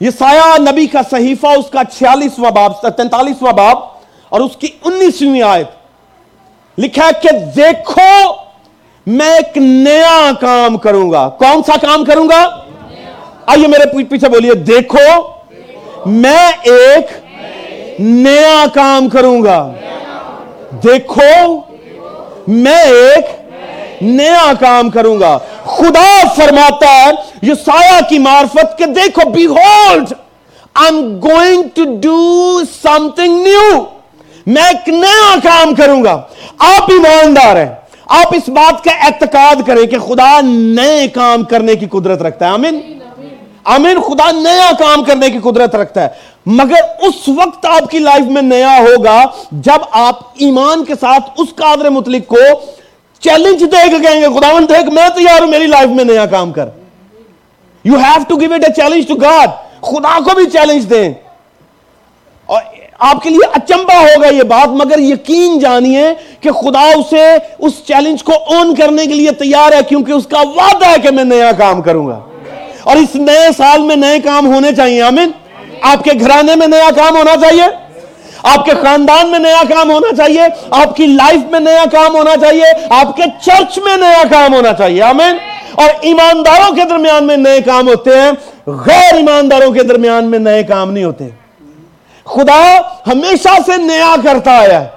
یہ سایہ نبی کا صحیفہ، اس کا چھیالیسواں باب تینتالیسواں باب اور اس کی انیسویں آیت۔ لکھا ہے کہ دیکھو، میں ایک نیا کام کروں گا۔ کون سا کام کروں گا؟ آئیے میرے پیچھے بولیے، دیکھو، میں ایک نیا کام کروں گا۔ دیکھو، میں ایک نیا کام کروں گا۔ خدا فرماتا ہے یہ سایہ کی معرفت کہ دیکھو behold I am going to do something new میں ایک نیا کام کروں گا۔ آپ ایماندار ہیں۔ آپ اس بات کا اعتقاد کریں کہ خدا نئے کام کرنے کی قدرت رکھتا ہے۔ آمین۔ آمین۔ خدا نیا کام کرنے کی قدرت رکھتا ہے۔ مگر اس وقت آپ کی لائف میں نیا ہوگا جب آپ ایمان کے ساتھ اس قادر متعلق کو چیلنج دے کے کہیں گے خدا دیکھ، میں تیار ہوں میری لائف میں نیا کام کر۔ You have to give it a challenge to God خدا کو بھی چیلنج دیں۔ اور آپ کے لیے اچمبا ہوگا یہ بات، مگر یقین جانیے کہ خدا اسے اس چیلنج کو اون کرنے کے لیے تیار ہے، کیونکہ اس کا وعدہ ہے کہ میں نیا کام کروں گا۔ اور اس نئے سال میں نئے کام ہونے چاہیے، آمین۔ آپ کے گھرانے میں نیا کام ہونا چاہیے۔ آپ کے خاندان میں نیا کام ہونا چاہیے، آپ کی لائف میں نیا کام ہونا چاہیے، آپ کے چرچ میں نیا کام ہونا چاہیے، آمین؟ اور ایمانداروں کے درمیان میں نئے کام ہوتے ہیں، غیر ایمانداروں کے درمیان میں نئے کام نہیں ہوتے۔ خدا ہمیشہ سے نیا کرتا آیا ہے۔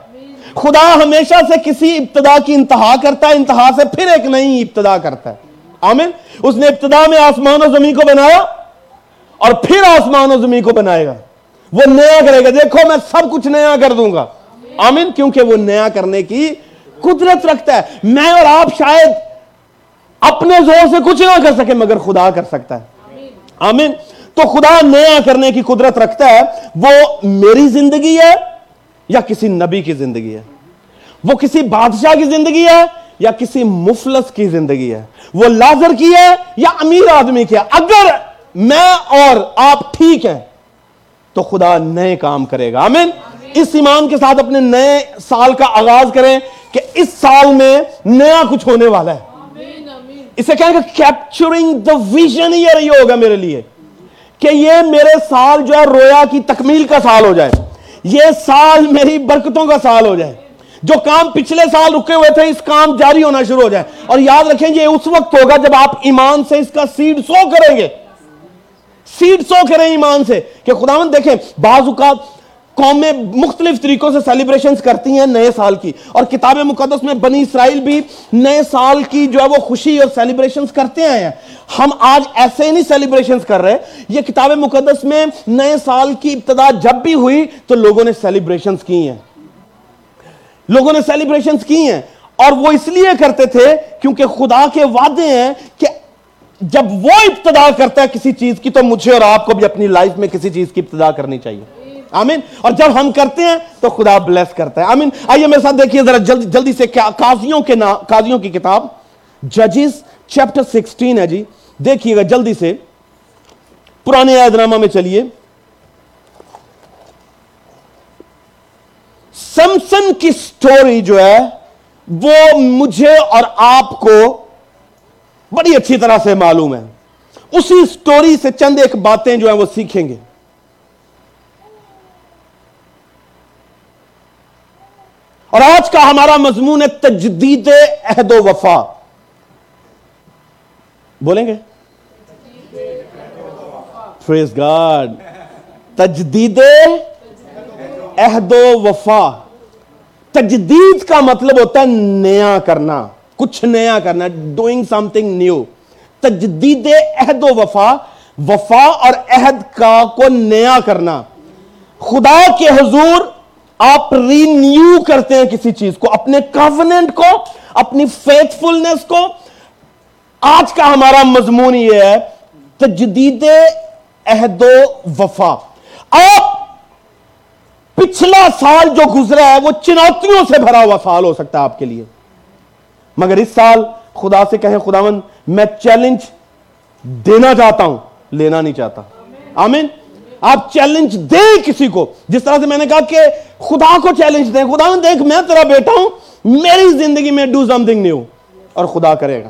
خدا ہمیشہ سے کسی ابتدا کی انتہا کرتا ہے، انتہا سے پھر ایک نئی ابتدا کرتا ہے۔ آمین؟ اس نے ابتدا میں آسمان و زمین کو بنایا اور پھر آسمان و زمین کو بنائے گا۔ وہ نیا کرے گا۔ دیکھو، میں سب کچھ نیا کر دوں گا۔ آمین، کیونکہ وہ نیا کرنے کی قدرت رکھتا ہے۔ میں اور آپ شاید اپنے زور سے کچھ نہ کر سکے مگر خدا کر سکتا ہے۔ آمین۔ تو خدا نیا کرنے کی قدرت رکھتا ہے۔ وہ میری زندگی ہے یا کسی نبی کی زندگی ہے؟ وہ کسی بادشاہ کی زندگی ہے یا کسی مفلس کی زندگی ہے؟ وہ لازر کی ہے یا امیر آدمی کی ہے؟ اگر میں اور آپ ٹھیک ہیں تو خدا نئے کام کرے گا۔ آمین۔ اس ایمان کے ساتھ اپنے نئے سال کا آغاز کریں کہ اس سال میں نیا کچھ ہونے والا ہے۔ اسے کہیں گے کیپچرنگ دا ویژن یہ ہوگا میرے لیے کہ یہ میرے سال جو ہے رویا کی تکمیل کا سال ہو جائے۔ یہ سال میری برکتوں کا سال ہو جائے۔ جو کام پچھلے سال رکے ہوئے تھے اس کام جاری ہونا شروع ہو جائے۔ اور یاد رکھیں یہ اس وقت ہوگا جب آپ ایمان سے اس کا سیڈ سو کریں گے۔ سیڈ سو کریں ایمان سے کہ خداوند دیکھیں، بعض اوقات قومیں مختلف طریقوں سے سیلیبریشن کرتی ہیں نئے سال کی۔ اور کتاب مقدس میں بنی اسرائیل بھی نئے سال کی جو ہے وہ خوشی اور سیلیبریشن کرتے آئے ہیں۔ ہم آج ایسے ہی نہیں سیلیبریشن کر رہے۔ یہ کتاب مقدس میں نئے سال کی ابتدا جب بھی ہوئی تو لوگوں نے سیلیبریشن کی ہیں۔ لوگوں نے سیلیبریشن کی ہیں۔ اور وہ اس لیے کرتے تھے کیونکہ خدا کے وعدے ہیں کہ جب وہ ابتدا کرتا ہے کسی چیز کی، تو مجھے اور آپ کو بھی اپنی لائف میں کسی چیز کی ابتدا کرنی چاہیے۔ آمین؟ اور جب ہم کرتے ہیں، تو خدا بلیس کرتا ہے۔ آمین؟ آئیے میرے ساتھ دیکھیے ذرا جلدی جلدی سے قاضیوں کے نا، قاضیوں کی کتاب۔ ججز چیپٹر سکسٹین ہے جی۔ دیکھیے گا جلدی سے۔ پرانے نامہ میں چلیے۔ سمسن کی سٹوری جو ہے، وہ مجھے اور آپ کو بڑی اچھی طرح سے معلوم ہے۔ اسی سٹوری سے چند ایک باتیں جو ہیں وہ سیکھیں گے۔ اور آج کا ہمارا مضمون ہے تجدید عہد و وفا۔ بولیں گے؟ فریز گاڈ تجدید عہد و وفا۔ تجدید کا مطلب ہوتا ہے نیا کرنا۔ کچھ نیا کرنا ڈوئنگ سم تھنگ نیو تجدید عہد و وفا وفا اور عہد کا کو نیا کرنا. خدا کے حضور، آپ رینیو کرتے ہیں کسی چیز کو، اپنے کافننٹ کو، اپنی فیتھ فلنس کو. آج کا ہمارا مضمون یہ ہے، تجدید عہد و وفا. آپ پچھلا سال جو گزرا ہے، وہ چنوتیوں سے بھرا ہوا سال ہو سکتا ہے آپ کے لیے. مگر اس سال خدا سے کہیں خداون میں چیلنج دینا چاہتا ہوں، لینا نہیں چاہتا۔ آمین؟ آپ چیلنج دیں کسی کو۔ جس طرح سے میں نے کہا کہ خدا کو چیلنج دیں خدا دیکھ، میں تیرا بیٹا ہوں، میری زندگی میں ڈو سم تھنگ اور خدا کرے گا۔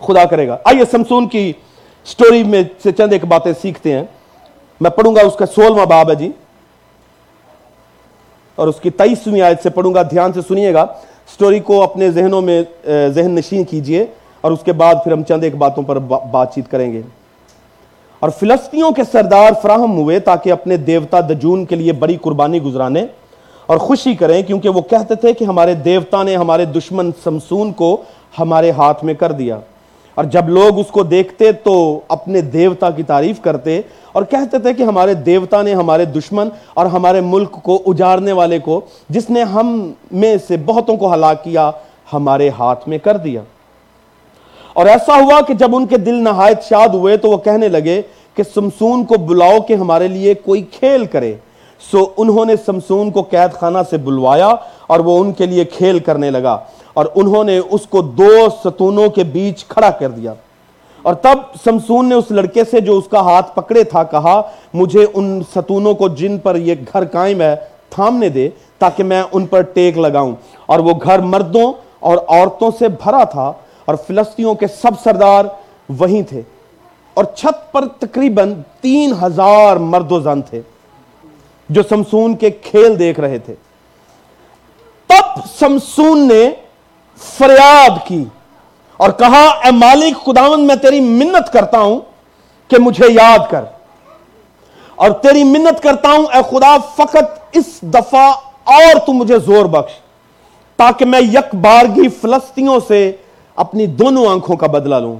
خدا کرے گا۔ آئیے سمسون کی سٹوری میں سے چند ایک باتیں سیکھتے ہیں۔ میں پڑھوں گا اس کا سولہواں باب ہے جی۔ اور اس کی تیئیسویں آیت سے پڑھوں گا۔ دھیان سے سنیے گا۔ سٹوری کو اپنے ذہنوں میں ذہن نشین کیجیے اور اس کے بعد پھر ہم چند ایک باتوں پر بات چیت کریں گے۔ اور فلسطینوں کے سردار فراہم ہوئے تاکہ اپنے دیوتا دجون کے لیے بڑی قربانی گزرانے اور خوشی کریں، کیونکہ وہ کہتے تھے کہ ہمارے دیوتا نے ہمارے دشمن سمسون کو ہمارے ہاتھ میں کر دیا۔ اور جب لوگ اس کو دیکھتے تو اپنے دیوتا کی تعریف کرتے اور کہتے تھے کہ ہمارے دیوتا نے ہمارے دشمن اور ہمارے ملک کو اجارنے والے کو جس نے ہم میں سے بہتوں کو ہلاک کیا، ہمارے ہاتھ میں کر دیا۔ اور ایسا ہوا کہ جب ان کے دل نہایت شاد ہوئے تو وہ کہنے لگے کہ سمسون کو بلاؤ کہ ہمارے لیے کوئی کھیل کرے۔ سو انہوں نے سمسون کو قید خانہ سے بلوایا اور وہ ان کے لیے کھیل کرنے لگا۔ اور انہوں نے اس کو دو ستونوں کے بیچ کھڑا کر دیا۔ اور تب سمسون نے اس لڑکے سے جو اس کا ہاتھ پکڑے تھا کہا، مجھے ان ستونوں کو جن پر یہ گھر قائم ہے، تھامنے دے تاکہ میں ان پر ٹیک لگاؤں۔ اور وہ گھر مردوں اور عورتوں سے بھرا تھا اور فلسطینوں کے سب سردار وہیں تھے۔ اور چھت پر تقریباً تین ہزار مرد و زن تھے جو سمسون کے کھیل دیکھ رہے تھے۔ تب سمسون نے فریاد کی اور کہا، اے مالک خداون میں تیری منت کرتا ہوں کہ مجھے یاد کر۔ اور تیری منت کرتا ہوں، اے خدا، فقط اس دفعہ اور تو مجھے زور بخش، تاکہ میں یک بارگی فلسطینوں سے اپنی دونوں آنکھوں کا بدلہ لوں۔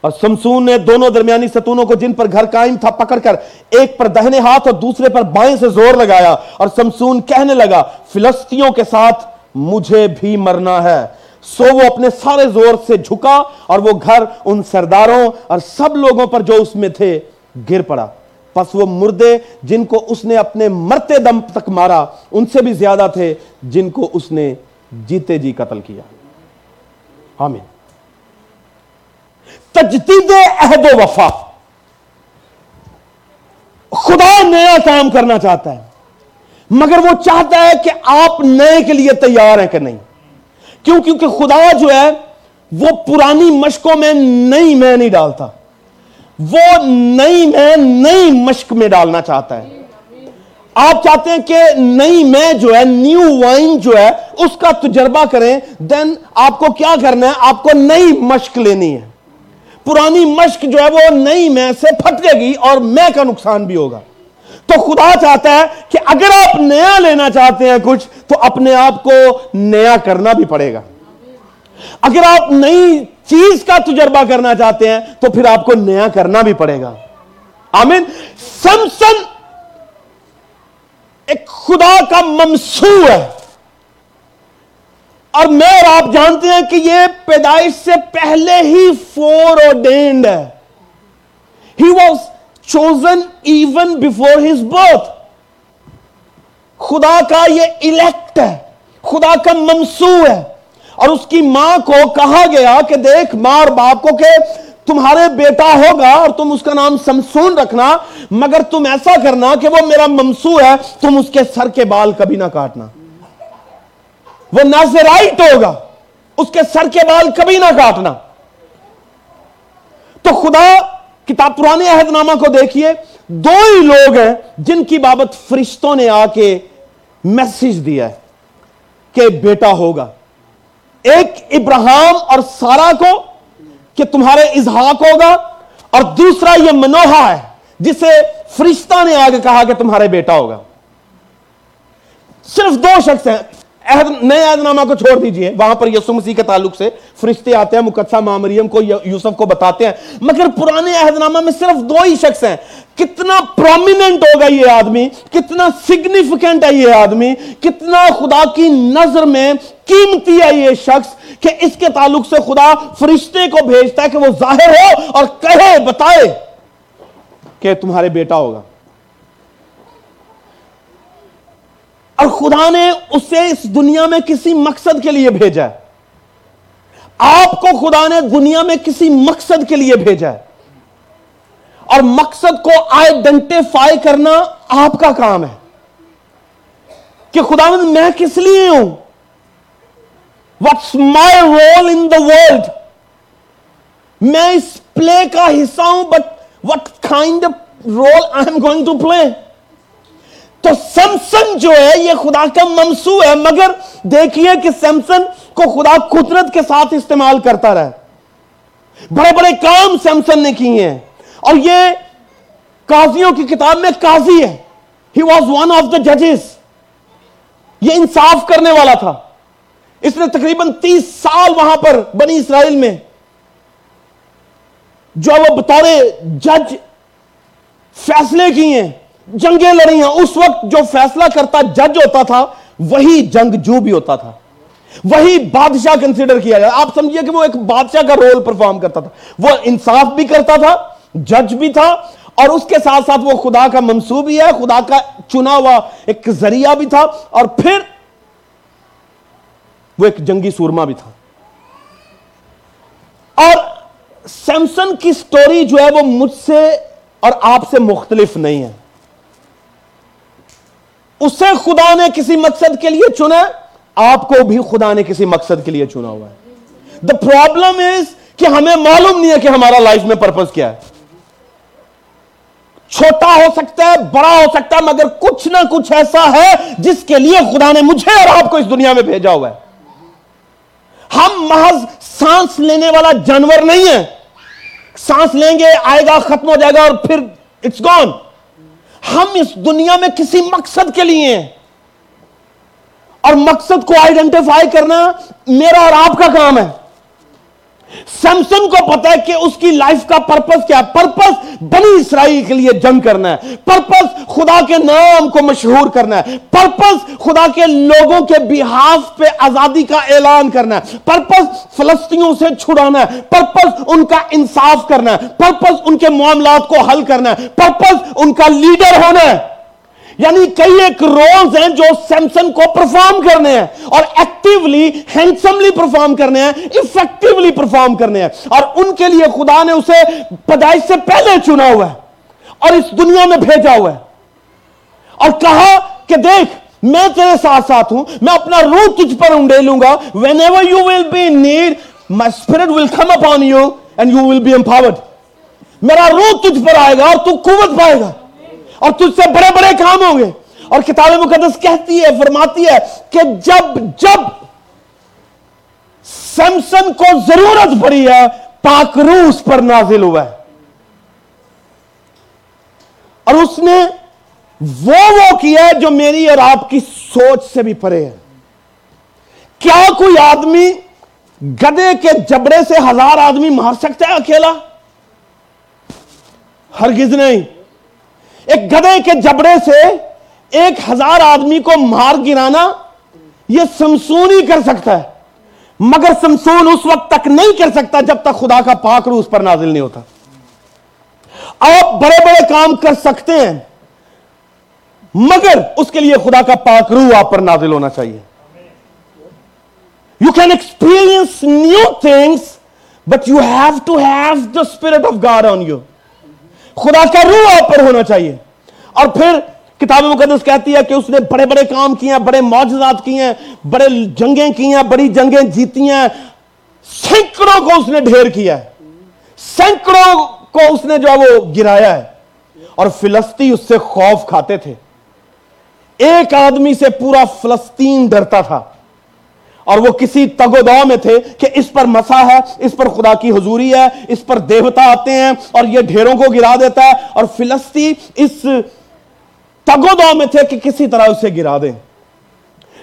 اور سمسون نے دونوں درمیانی ستونوں کو جن پر گھر قائم تھا پکڑ کر، ایک پر دہنے ہاتھ اور دوسرے پر بائیں سے زور لگایا۔ اور سمسون کہنے لگا فلسطینوں کے ساتھ مجھے بھی مرنا ہے۔ سو وہ اپنے سارے زور سے جھکا اور وہ گھر ان سرداروں اور سب لوگوں پر جو اس میں تھے گر پڑا۔ پس وہ مردے جن کو اس نے اپنے مرتے دم تک مارا، ان سے بھی زیادہ تھے جن کو اس نے جیتے جی قتل کیا۔ آمین۔ تجدید عہد و وفا۔ خدا نیا کام کرنا چاہتا ہے۔ مگر وہ چاہتا ہے کہ آپ نئے کے لیے تیار ہیں کہ نہیں؟ کیوں؟ کیونکہ خدا جو ہے، وہ پرانی مشکوں میں نئی میں نہیں ڈالتا۔ وہ نئی میں نئی مشک میں ڈالنا چاہتا ہے۔ آپ چاہتے ہیں کہ نئی میں جو ہے، نیو وائن جو ہے، اس کا تجربہ کریں، دین آپ کو کیا کرنا ہے؟ آپ کو نئی مشک لینی ہے۔ پرانی مشک جو ہے، وہ نئی میں سے پھٹکے گی اور میں کا نقصان بھی ہوگا۔ تو خدا چاہتا ہے کہ اگر آپ نیا لینا چاہتے ہیں کچھ، تو اپنے آپ کو نیا کرنا بھی پڑے گا۔ اگر آپ نئی چیز کا تجربہ کرنا چاہتے ہیں، تو پھر آپ کو نیا کرنا بھی پڑے گا۔ آمین۔ سمسن ایک خدا کا ممسو ہے۔ اور میں اور آپ جانتے ہیں کہ یہ پیدائش سے پہلے ہی فور ordained ہے۔ He was chosen even before his birth خدا کا یہ الیکٹ ہے. خدا کا ممسو ہے. اور اس کی ماں کو کہا گیا کہ دیکھ ماں اور باپ کو کہ تمہارے بیٹا ہوگا اور تم اس کا نام سمسون رکھنا، مگر تم ایسا کرنا کہ وہ میرا ممسو ہے، تم اس کے سر کے بال کبھی نہ کاٹنا۔ وہ نازرائٹ ہوگا، اس کے سر کے بال کبھی نہ کاٹنا۔ تو خدا کتاب پرانے عہد نامہ کو دیکھیے، دو ہی لوگ ہیں جن کی بابت فرشتوں نے آ کے میسج دیا ہے کہ بیٹا ہوگا۔ ایک ابراہم اور سارا کو کہ تمہارے اظہاق ہوگا اور دوسرا یہ منوہا ہے جسے فرشتہ نے آگے کہا کہ تمہارے بیٹا ہوگا۔ صرف دو شخص ہیں عہد نئے عہد نامہ کو چھوڑ دیجیے۔ وہاں پر یسو مسیح کے تعلق سے فرشتے آتے ہیں، مقدسہ معمریم کو یوسف کو بتاتے ہیں۔ مگر پرانے عہد نامہ میں صرف دو ہی شخص ہیں۔ کتنا پرومیننٹ ہوگا یہ آدمی، کتنا سگنیفیکنٹ ہے یہ آدمی، کتنا خدا کی نظر میں قیمتی ہے یہ شخص کہ اس کے تعلق سے خدا فرشتے کو بھیجتا ہے کہ وہ ظاہر ہو اور کہے، بتائے کہ تمہارے بیٹا ہوگا۔ اور خدا نے اسے اس دنیا میں کسی مقصد کے لیے بھیجا ہے۔ آپ کو خدا نے دنیا میں کسی مقصد کے لیے بھیجا ہے۔ اور مقصد کو آئیڈینٹیفائی کرنا آپ کا کام ہے۔ کہ خدا میں کس لیے ہوں؟ What's my role in the world میں اس پلے کا حصہ ہوں but what kind role I am going to play تو سیمسن جو ہے یہ خدا کا ممسو ہے، مگر دیکھیے کہ سیمسن کو خدا قدرت کے ساتھ استعمال کرتا رہا بڑے بڑے کام سیمسن نے کیے ہیں۔ اور یہ قاضیوں کی کتاب میں قاضی ہے۔ He was one of the ججز یہ انصاف کرنے والا تھا۔ اس نے تقریباً تیس سال وہاں پر بنی اسرائیل میں جو وہ بطور جج فیصلے کیے۔ ہیں جنگیں لڑی ہیں، اس وقت جو فیصلہ کرتا جج ہوتا تھا، وہی جنگ جو بھی ہوتا تھا۔ وہی بادشاہ کنسیڈر کیا جائے آپ سمجھئے کہ وہ ایک بادشاہ کا رول پرفارم کرتا تھا۔ وہ انصاف بھی کرتا تھا جج بھی تھا، اور اس کے ساتھ ساتھ وہ خدا کا منصوب بھی ہے، خدا کا چنا ہوا ایک ذریعہ بھی تھا، اور پھر وہ ایک جنگی سورما بھی تھا۔ اور سیمسن کی سٹوری جو ہے وہ مجھ سے اور آپ سے مختلف نہیں ہے۔ اسے خدا نے کسی مقصد کے لیے چنا آپ کو بھی خدا نے کسی مقصد کے لیے چنا ہوا ہے۔ دا پرابلم از کہ ہمیں معلوم نہیں ہے کہ ہمارا لائف میں پرپز کیا ہے۔ چھوٹا ہو سکتا ہے، بڑا ہو سکتا ہے، مگر کچھ نہ کچھ ایسا ہے جس کے لیے خدا نے مجھے اور آپ کو اس دنیا میں بھیجا ہوا ہے۔ ہم محض سانس لینے والا جانور نہیں ہے سانس لیں گے، آئے گا، ختم ہو جائے گا اور پھر اٹس گون ہم اس دنیا میں کسی مقصد کے لیے ہیں۔ اور مقصد کو آئیڈینٹیفائی کرنا میرا اور آپ کا کام ہے۔ سیمسن کو پتا ہے کہ اس کی لائف کا پرپس کیا ہے؟ پرپس بنی اسرائیل کے لیے جنگ کرنا ہے۔ پرپس خدا کے نام کو مشہور کرنا ہے۔ پرپس خدا کے لوگوں کے بحاف پہ آزادی کا اعلان کرنا ہے۔ پرپس فلسطینوں سے چھڑانا ہے۔ پرپس ان کا انصاف کرنا ہے۔ پرپس ان کے معاملات کو حل کرنا ہے۔ پرپس ان کا لیڈر ہونا ہے۔ یعنی کئی ایک رولز ہیں جو سیمسن کو پرفارم کرنے ہیں اور ایکٹیولی ہینسملی پرفارم کرنے ہیں افیکٹیولی پرفارم کرنے ہیں اور ان کے لیے خدا نے اسے پیدائش سے پہلے چنا ہوا ہے اور اس دنیا میں بھیجا ہوا ہے اور کہا کہ دیکھ، میں تیرے ساتھ ساتھ ہوں، میں اپنا روح تجھ پر انڈے لوں گا whenever you will be need my spirit will come upon you and you will be empowered میرا روح تجھ پر آئے گا اور تو قوت پائے گا۔ اور تجھ سے بڑے بڑے کام ہوں گے۔ اور کتاب مقدس کہتی ہے، فرماتی ہے کہ جب جب سیمسن کو ضرورت پڑی ہے، پاک روح اس پر نازل ہوا ہے۔ اور اس نے وہ وہ کیا جو میری اور آپ کی سوچ سے بھی پرے ہے۔ کیا کوئی آدمی گدے کے جبڑے سے ہزار آدمی مار سکتا ہے اکیلا؟ ہرگز نہیں۔ ایک گدے کے جبڑے سے ایک ہزار آدمی کو مار گرانا، یہ سمسون ہی کر سکتا ہے۔ مگر سمسون اس وقت تک نہیں کر سکتا جب تک خدا کا پاک روح اس پر نازل نہیں ہوتا۔ آپ بڑے بڑے کام کر سکتے ہیں، مگر اس کے لیے خدا کا پاک روح آپ پر نازل ہونا چاہیے۔ You can experience new things but you have to have the spirit of God on you خدا کا روح آپ پر ہونا چاہیے۔ اور پھر کتاب مقدس کہتی ہے کہ اس نے بڑے بڑے کام کیے ہیں، بڑے معجزات کیے ہیں، بڑے جنگیں کی ہیں، بڑی جنگیں جیتی ہیں۔ سینکڑوں کو اس نے ڈھیر کیا ہے۔ سینکڑوں کو اس نے جو وہ گرایا ہے۔ اور فلسطی اس سے خوف کھاتے تھے۔ ایک آدمی سے پورا فلسطین ڈرتا تھا۔ اور وہ کسی تگ و دو میں تھے کہ اس پر مسا ہے، اس پر خدا کی حضوری ہے، اس پر دیوتا آتے ہیں اور یہ ڈھیروں کو گرا دیتا ہے اور فلسطی اس تگ و دو میں تھے کہ کسی طرح اسے گرا دیں۔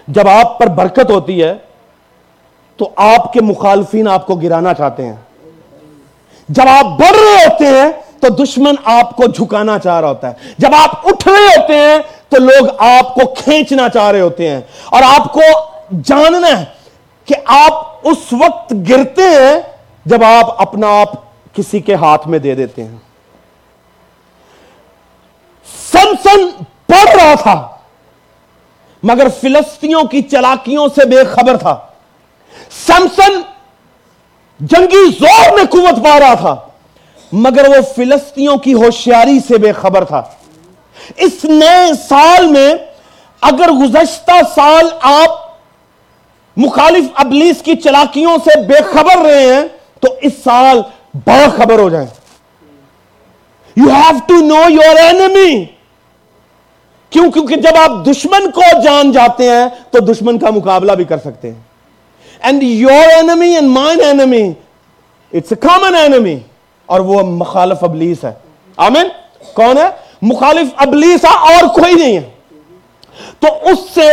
جب آپ پر برکت ہوتی ہے تو آپ کے مخالفین آپ کو گرانا چاہتے ہیں۔ جب آپ بڑھ رہے ہوتے ہیں تو دشمن آپ کو جھکانا چاہ رہا ہوتا ہے۔ جب آپ اٹھ رہے ہوتے ہیں تو لوگ آپ کو کھینچنا چاہ رہے ہوتے ہیں اور آپ کو جاننا ہے کہ آپ اس وقت گرتے ہیں جب آپ اپنا آپ کسی کے ہاتھ میں دے دیتے ہیں۔ سمسن پڑھ رہا تھا، مگر فلسطینوں کی چلاکیوں سے بے خبر تھا۔ سمسن جنگی زور میں قوت پا رہا تھا، مگر وہ فلسطینوں کی ہوشیاری سے بے خبر تھا۔ اس نئے سال میں اگر گزشتہ سال آپ مخالف ابلیس کی چلاکیوں سے بے خبر رہے ہیں، تو اس سال باخبر ہو جائیں you have to know your enemy کیوں؟ کیونکہ جب آپ دشمن کو جان جاتے ہیں، تو دشمن کا مقابلہ بھی کر سکتے ہیں۔ And your enemy and mine enemy it's a common enemy اور وہ مخالف ابلیس ہے۔ آمین؟ کون ہے؟ مخالف ابلیس ہے اور کوئی نہیں ہے۔ تو اس سے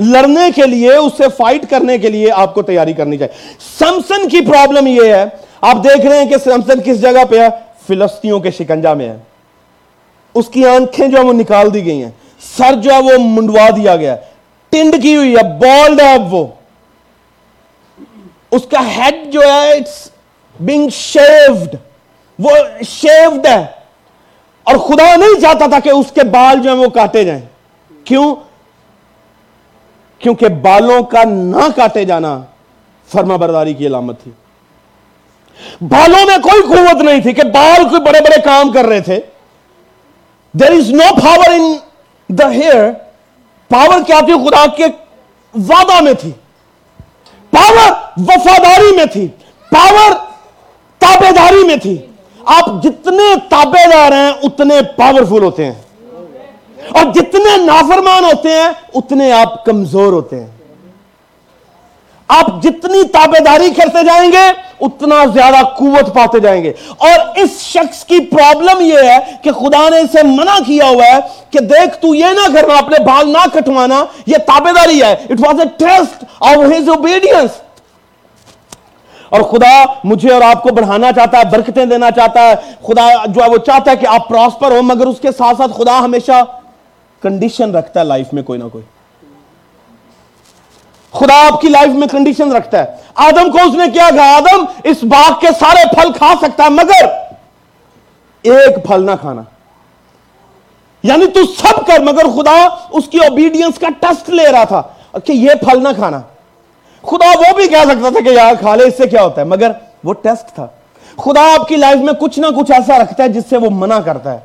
لڑنے کے لیے اس سے فائٹ کرنے کے لیے آپ کو تیاری کرنی چاہیے۔ سمسن کی پرابلم یہ ہے، آپ دیکھ رہے ہیں کہ سمسن کس جگہ پہ ہے؟ فلسطینوں کے شکنجا میں ہے۔ اس کی آنکھیں جو ہے وہ نکال دی گئی ہیں۔ سر جو ہے وہ منڈوا دیا گیا ٹنڈ کی ہوئی ہے بالڈ ہے اب وہ۔ اس کا ہیڈ جو ہے اٹس بینگ شیوڈ وہ شیوڈ ہے۔ اور خدا نہیں چاہتا تھا کہ اس کے بال جو ہیں وہ کاٹے جائیں۔ کیوں؟ کیونکہ بالوں کا نہ کاٹے جانا فرما برداری کی علامت تھی۔ بالوں میں کوئی قوت نہیں تھی کہ بال کوئی بڑے بڑے کام کر رہے تھے۔ There is no power in the hair power کیا تھی؟ خدا کے وعدہ میں تھی۔ پاور وفاداری میں تھی۔ پاور تابے داری میں تھی۔ آپ جتنے تابے دار ہیں، اتنے پاورفل ہوتے ہیں۔ اور جتنے نافرمان ہوتے ہیں، اتنے آپ کمزور ہوتے ہیں۔ آپ جتنی تابے داری کرتے جائیں گے، اتنا زیادہ قوت پاتے جائیں گے۔ اور اس شخص کی پرابلم یہ ہے کہ خدا نے اسے منع کیا ہوا ہے کہ دیکھ، تو یہ نہ کرنا، اپنے بال نہ کٹوانا، یہ تابے داری ہے۔ It was a test of his obedience اور خدا مجھے اور آپ کو بڑھانا چاہتا ہے، برکتیں دینا چاہتا ہے۔ خدا جو ہے، وہ چاہتا ہے کہ آپ پراسپر ہو مگر اس کے ساتھ ساتھ خدا ہمیشہ کنڈیشن رکھتا ہے لائف میں کوئی نہ کوئی۔ خدا آپ کی لائف میں کنڈیشن رکھتا ہے۔ آدم کو اس نے کیا کہا؟ آدم، اس باغ کے سارے پھل کھا سکتا ہے، مگر ایک پھل نہ کھانا۔ یعنی تو سب کر، مگر خدا اس کی اوبیڈینس کا ٹیسٹ لے رہا تھا کہ یہ پھل نہ کھانا۔ خدا وہ بھی کہہ سکتا تھا کہ یار کھا لے، اس سے کیا ہوتا ہے؟ مگر وہ ٹیسٹ تھا۔ خدا آپ کی لائف میں کچھ نہ کچھ ایسا رکھتا ہے جس سے وہ منع کرتا ہے۔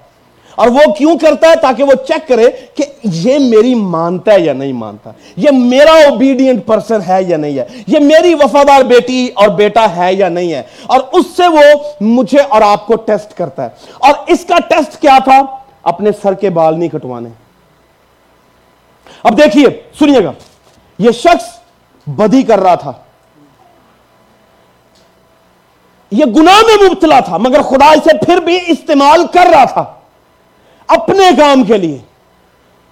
اور وہ کیوں کرتا ہے تاکہ وہ چیک کرے کہ یہ میری مانتا ہے یا نہیں مانتا؟ یہ میرا اوبیڈینٹ پرسن ہے یا نہیں ہے؟ یہ میری وفادار بیٹی اور بیٹا ہے یا نہیں ہے؟ اور اس سے وہ مجھے اور آپ کو ٹیسٹ کرتا ہے۔ اور اس کا ٹیسٹ کیا تھا؟ اپنے سر کے بال نہیں کٹوانے۔ اب دیکھیے، سنیے گا۔ یہ شخص بدی کر رہا تھا۔ یہ گناہ میں مبتلا تھا، مگر خدا اسے پھر بھی استعمال کر رہا تھا۔ اپنے کام کے لیے۔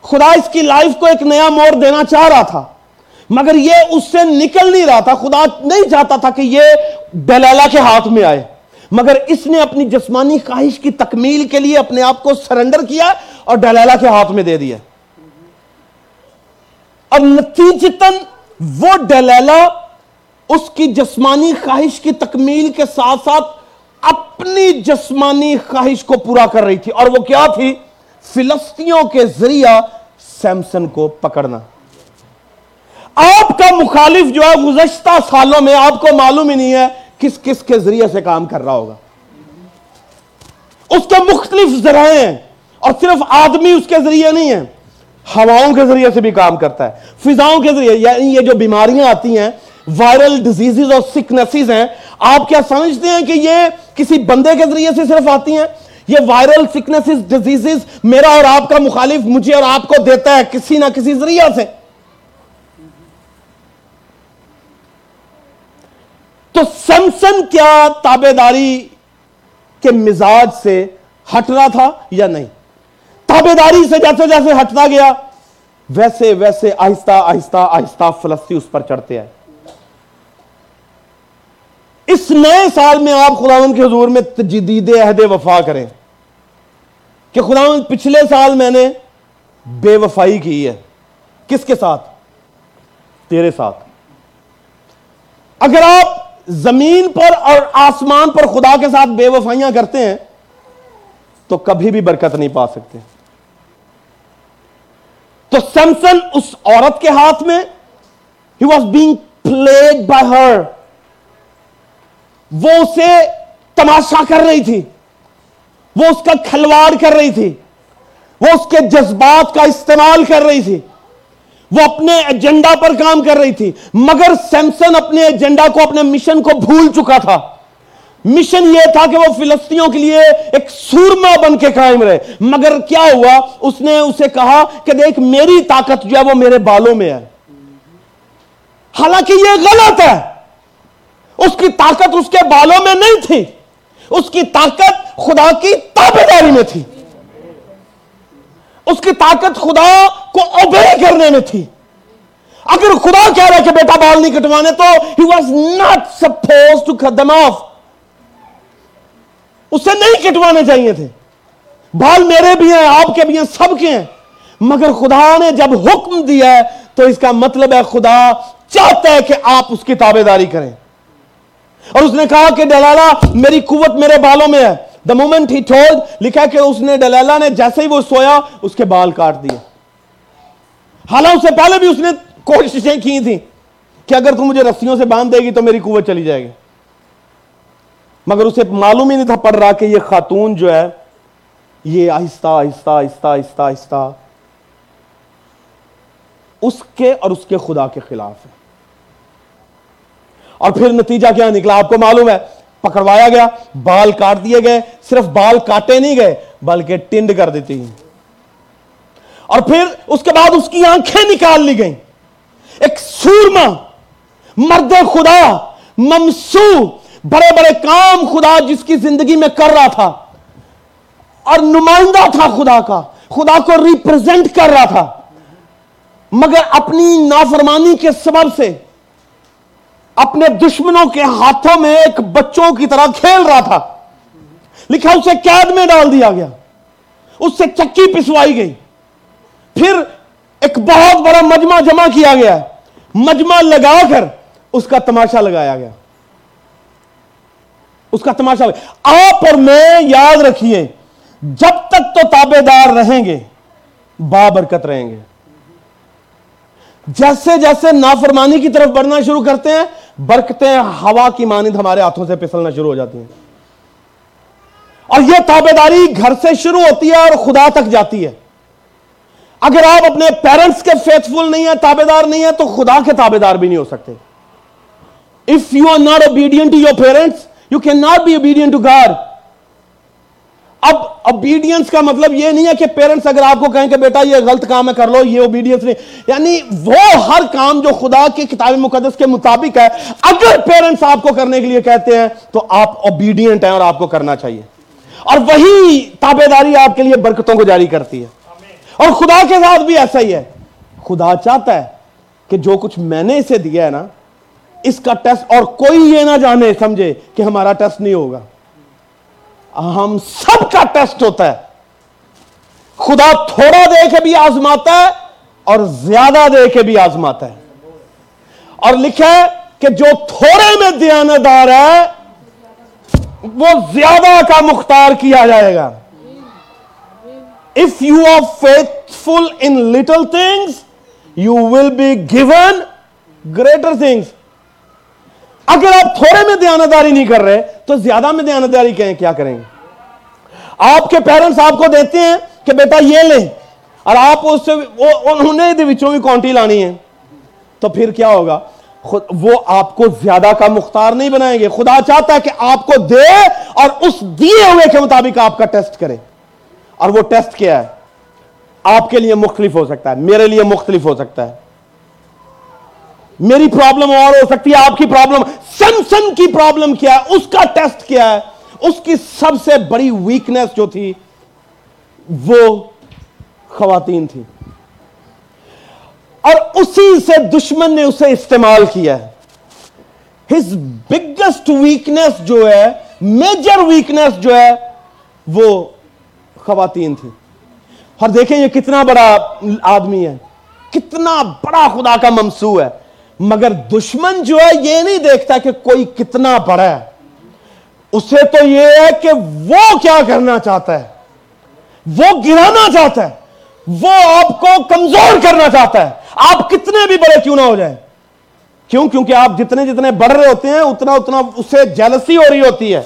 خدا اس کی لائف کو ایک نیا موڑ دینا چاہ رہا تھا، مگر یہ اس سے نکل نہیں رہا تھا۔ خدا نہیں چاہتا تھا کہ یہ ڈلیلا کے ہاتھ میں آئے، مگر اس نے اپنی جسمانی خواہش کی تکمیل کے لیے اپنے آپ کو سرنڈر کیا اور ڈلیلا کے ہاتھ میں دے دیا۔ اور نتیجتن وہ ڈلیلا اس کی جسمانی خواہش کی تکمیل کے ساتھ ساتھ اپنی جسمانی خواہش کو پورا کر رہی تھی اور وہ کیا تھی؟ فلسطینوں کے ذریعہ سیمسن کو پکڑنا۔ آپ کا مخالف جو ہے، گزشتہ سالوں میں آپ کو معلوم ہی نہیں ہے کس کس کے ذریعے سے کام کر رہا ہوگا۔ اس کے مختلف ذرائع ہیں اور صرف آدمی اس کے ذریعے نہیں ہے ہواؤں کے ذریعے سے بھی کام کرتا ہے۔ فضاؤں کے ذریعے یعنی یہ جو بیماریاں آتی ہیں، وائرل ڈیزیز اور سکنسز ہیں، آپ کیا سمجھتے ہیں کہ یہ کسی بندے کے ذریعے سے صرف آتی ہیں؟ یہ وائرل سکنسز ڈیزیز میرا اور آپ کا مخالف مجھے اور آپ کو دیتا ہے کسی نہ کسی ذریعہ سے۔ تو سمسن کیا تابے داری کے مزاج سے ہٹ رہا تھا یا نہیں؟ تابے داری سے جیسے جیسے ہٹتا گیا، ویسے ویسے آہستہ آہستہ آہستہ فلسطی اس پر چڑھتے آئے۔ اس نئے سال میں آپ خداون کے حضور میں تجدید عہد وفا کریں کہ خداون پچھلے سال میں نے بے وفائی کی ہے۔ کس کے ساتھ؟ تیرے ساتھ۔ اگر آپ زمین پر اور آسمان پر خدا کے ساتھ بے وفائیاں کرتے ہیں، تو کبھی بھی برکت نہیں پا سکتے۔ تو سمسن اس عورت کے ہاتھ میں he was being played by her وہ اسے تماشا کر رہی تھی۔ وہ اس کا کھلواڑ کر رہی تھی۔ وہ اس کے جذبات کا استعمال کر رہی تھی۔ وہ اپنے ایجنڈا پر کام کر رہی تھی۔ مگر سیمسن اپنے ایجنڈا کو، اپنے مشن کو بھول چکا تھا۔ مشن یہ تھا کہ وہ فلسطینوں کے لیے ایک سورما بن کے قائم رہے۔ مگر کیا ہوا؟ اس نے اسے کہا کہ دیکھ، میری طاقت جو ہے وہ میرے بالوں میں ہے۔ حالانکہ یہ غلط ہے۔ اس کی طاقت اس کے بالوں میں نہیں تھی۔ اس کی طاقت خدا کی تابے داری میں تھی۔ اس کی طاقت خدا کو اوبے کرنے میں تھی۔ اگر خدا کہہ رہا کہ بیٹا بال نہیں کٹوانے تو he was not suppose to cut them off اسے نہیں کٹوانے چاہیے تھے۔ بال میرے بھی ہیں، آپ کے بھی ہیں، سب کے ہیں۔ مگر خدا نے جب حکم دیا ہے تو اس کا مطلب ہے خدا چاہتا ہے کہ آپ اس کی تابے داری کریں۔ اور اس نے کہا کہ ڈلالا میری قوت میرے بالوں میں ہے۔ دا مومنٹ ہی ٹولڈ لکھا کہ اس نے ڈلالا نے جیسے ہی وہ سویا، اس کے بال کاٹ دیے۔ حالانکہ سے پہلے بھی اس نے کوششیں کی تھیں کہ اگر تم مجھے رسیوں سے باندھ دے گی تو میری قوت چلی جائے گی۔ مگر اسے معلوم ہی نہیں تھا پڑ رہا کہ یہ خاتون جو ہے، یہ آہستہ آہستہ آہستہ آہستہ آہستہ۔ اس کے اور اس کے خدا کے خلاف ہے۔ اور پھر نتیجہ کیا نکلا؟ آپ کو معلوم ہے، پکڑوایا گیا، بال کاٹ دیے گئے، صرف بال کاٹے نہیں گئے، بلکہ ٹنڈ کر دیتی۔ اور پھر اس کے بعد اس کی آنکھیں نکال لی گئیں۔ ایک سورما، مرد خدا، ممسو، بڑے بڑے کام خدا جس کی زندگی میں کر رہا تھا۔ اور نمائندہ تھا خدا کا، خدا کو ریپرزینٹ کر رہا تھا۔ مگر اپنی نافرمانی کے سبب سے اپنے دشمنوں کے ہاتھوں میں ایک بچوں کی طرح کھیل رہا تھا۔ لکھا اسے قید میں ڈال دیا گیا۔ اس سے چکی پسوائی گئی۔ پھر ایک بہت بڑا مجمع جمع کیا گیا۔ مجمع لگا کر اس کا تماشا لگایا گیا۔ اس کا تماشا آپ اور میں یاد رکھیے، جب تک تو تابے دار رہیں گے بابرکت رہیں گے۔ جیسے جیسے نافرمانی کی طرف بڑھنا شروع کرتے ہیں، برکتیں ہوا کی مانند ہمارے ہاتھوں سے پسلنا شروع ہو جاتی ہیں۔ اور یہ تابے داری گھر سے شروع ہوتی ہے اور خدا تک جاتی ہے۔ اگر آپ اپنے پیرنٹس کے فیتھفل نہیں ہیں تابے دار نہیں ہیں، تو خدا کے تابے دار بھی نہیں ہو سکتے۔ If you are not obedient to your parents you can not be obedient to God اب اوبیڈینس کا مطلب یہ نہیں ہے کہ پیرنٹس اگر آپ کو کہیں کہ بیٹا یہ غلط کام ہے، کر لو، یہ اوبیڈینس نہیں۔ یعنی وہ ہر کام جو خدا کی کتاب مقدس کے مطابق ہے، اگر پیرنٹس آپ کو کرنے کے لیے کہتے ہیں، تو آپ اوبیڈینٹ ہیں اور آپ کو کرنا چاہیے۔ اور وہی تابے داری آپ کے لیے برکتوں کو جاری کرتی ہے۔ اور خدا کے ساتھ بھی ایسا ہی ہے۔ خدا چاہتا ہے کہ جو کچھ میں نے اسے دیا ہے نا، اس کا ٹیسٹ اور کوئی یہ نہ جانے، سمجھے کہ ہمارا ٹیسٹ نہیں ہوگا۔ ہم سب کا ٹیسٹ ہوتا ہے۔ خدا تھوڑا دے کے بھی آزماتا ہے اور زیادہ دے کے بھی آزماتا ہے۔ اور لکھا ہے کہ جو تھوڑے میں دیانتدار ہے، وہ زیادہ کا مختار کیا جائے گا۔ If you are faithful in little things you will be given greater things اگر آپ تھوڑے میں دیانتداری نہیں کر رہے تو زیادہ میں دیانتداری کہیں کیا کریں گے؟ آپ کے پیرنٹس آپ کو دیتے ہیں کہ بیٹا یہ لیں اور آپ اس سے انہوں نے بھی کونٹی لانی ہے۔ تو پھر کیا ہوگا؟ وہ آپ کو زیادہ کا مختار نہیں بنائیں گے۔ خدا چاہتا ہے کہ آپ کو دے اور اس دیے ہوئے کے مطابق آپ کا ٹیسٹ کرے۔ اور وہ ٹیسٹ کیا ہے؟ آپ کے لیے مختلف ہو سکتا ہے، میرے لیے مختلف ہو سکتا ہے۔ میری پرابلم اور ہو سکتی ہے، آپ کی پرابلم سمسن کی پرابلم کیا ہے؟ اس کا ٹیسٹ کیا ہے؟ اس کی سب سے بڑی ویکنیس جو تھی، وہ خواتین تھی۔ اور اسی سے دشمن نے اسے استعمال کیا ہے۔ ہز بگیسٹ ویکنیس جو ہے میجر ویکنیس جو ہے، وہ خواتین تھی۔ اور دیکھیں یہ کتنا بڑا آدمی ہے، کتنا بڑا خدا کا ممسو ہے۔ مگر دشمن جو ہے یہ نہیں دیکھتا کہ کوئی کتنا بڑا ہے۔ اسے تو یہ ہے کہ وہ کیا کرنا چاہتا ہے۔ وہ گرانا چاہتا ہے۔ وہ آپ کو کمزور کرنا چاہتا ہے۔ آپ کتنے بھی بڑے کیوں نہ ہو جائیں۔ کیوں؟ کیونکہ آپ جتنے جتنے بڑھ رہے ہوتے ہیں، اتنا اتنا اسے جیلسی ہو رہی ہوتی ہے۔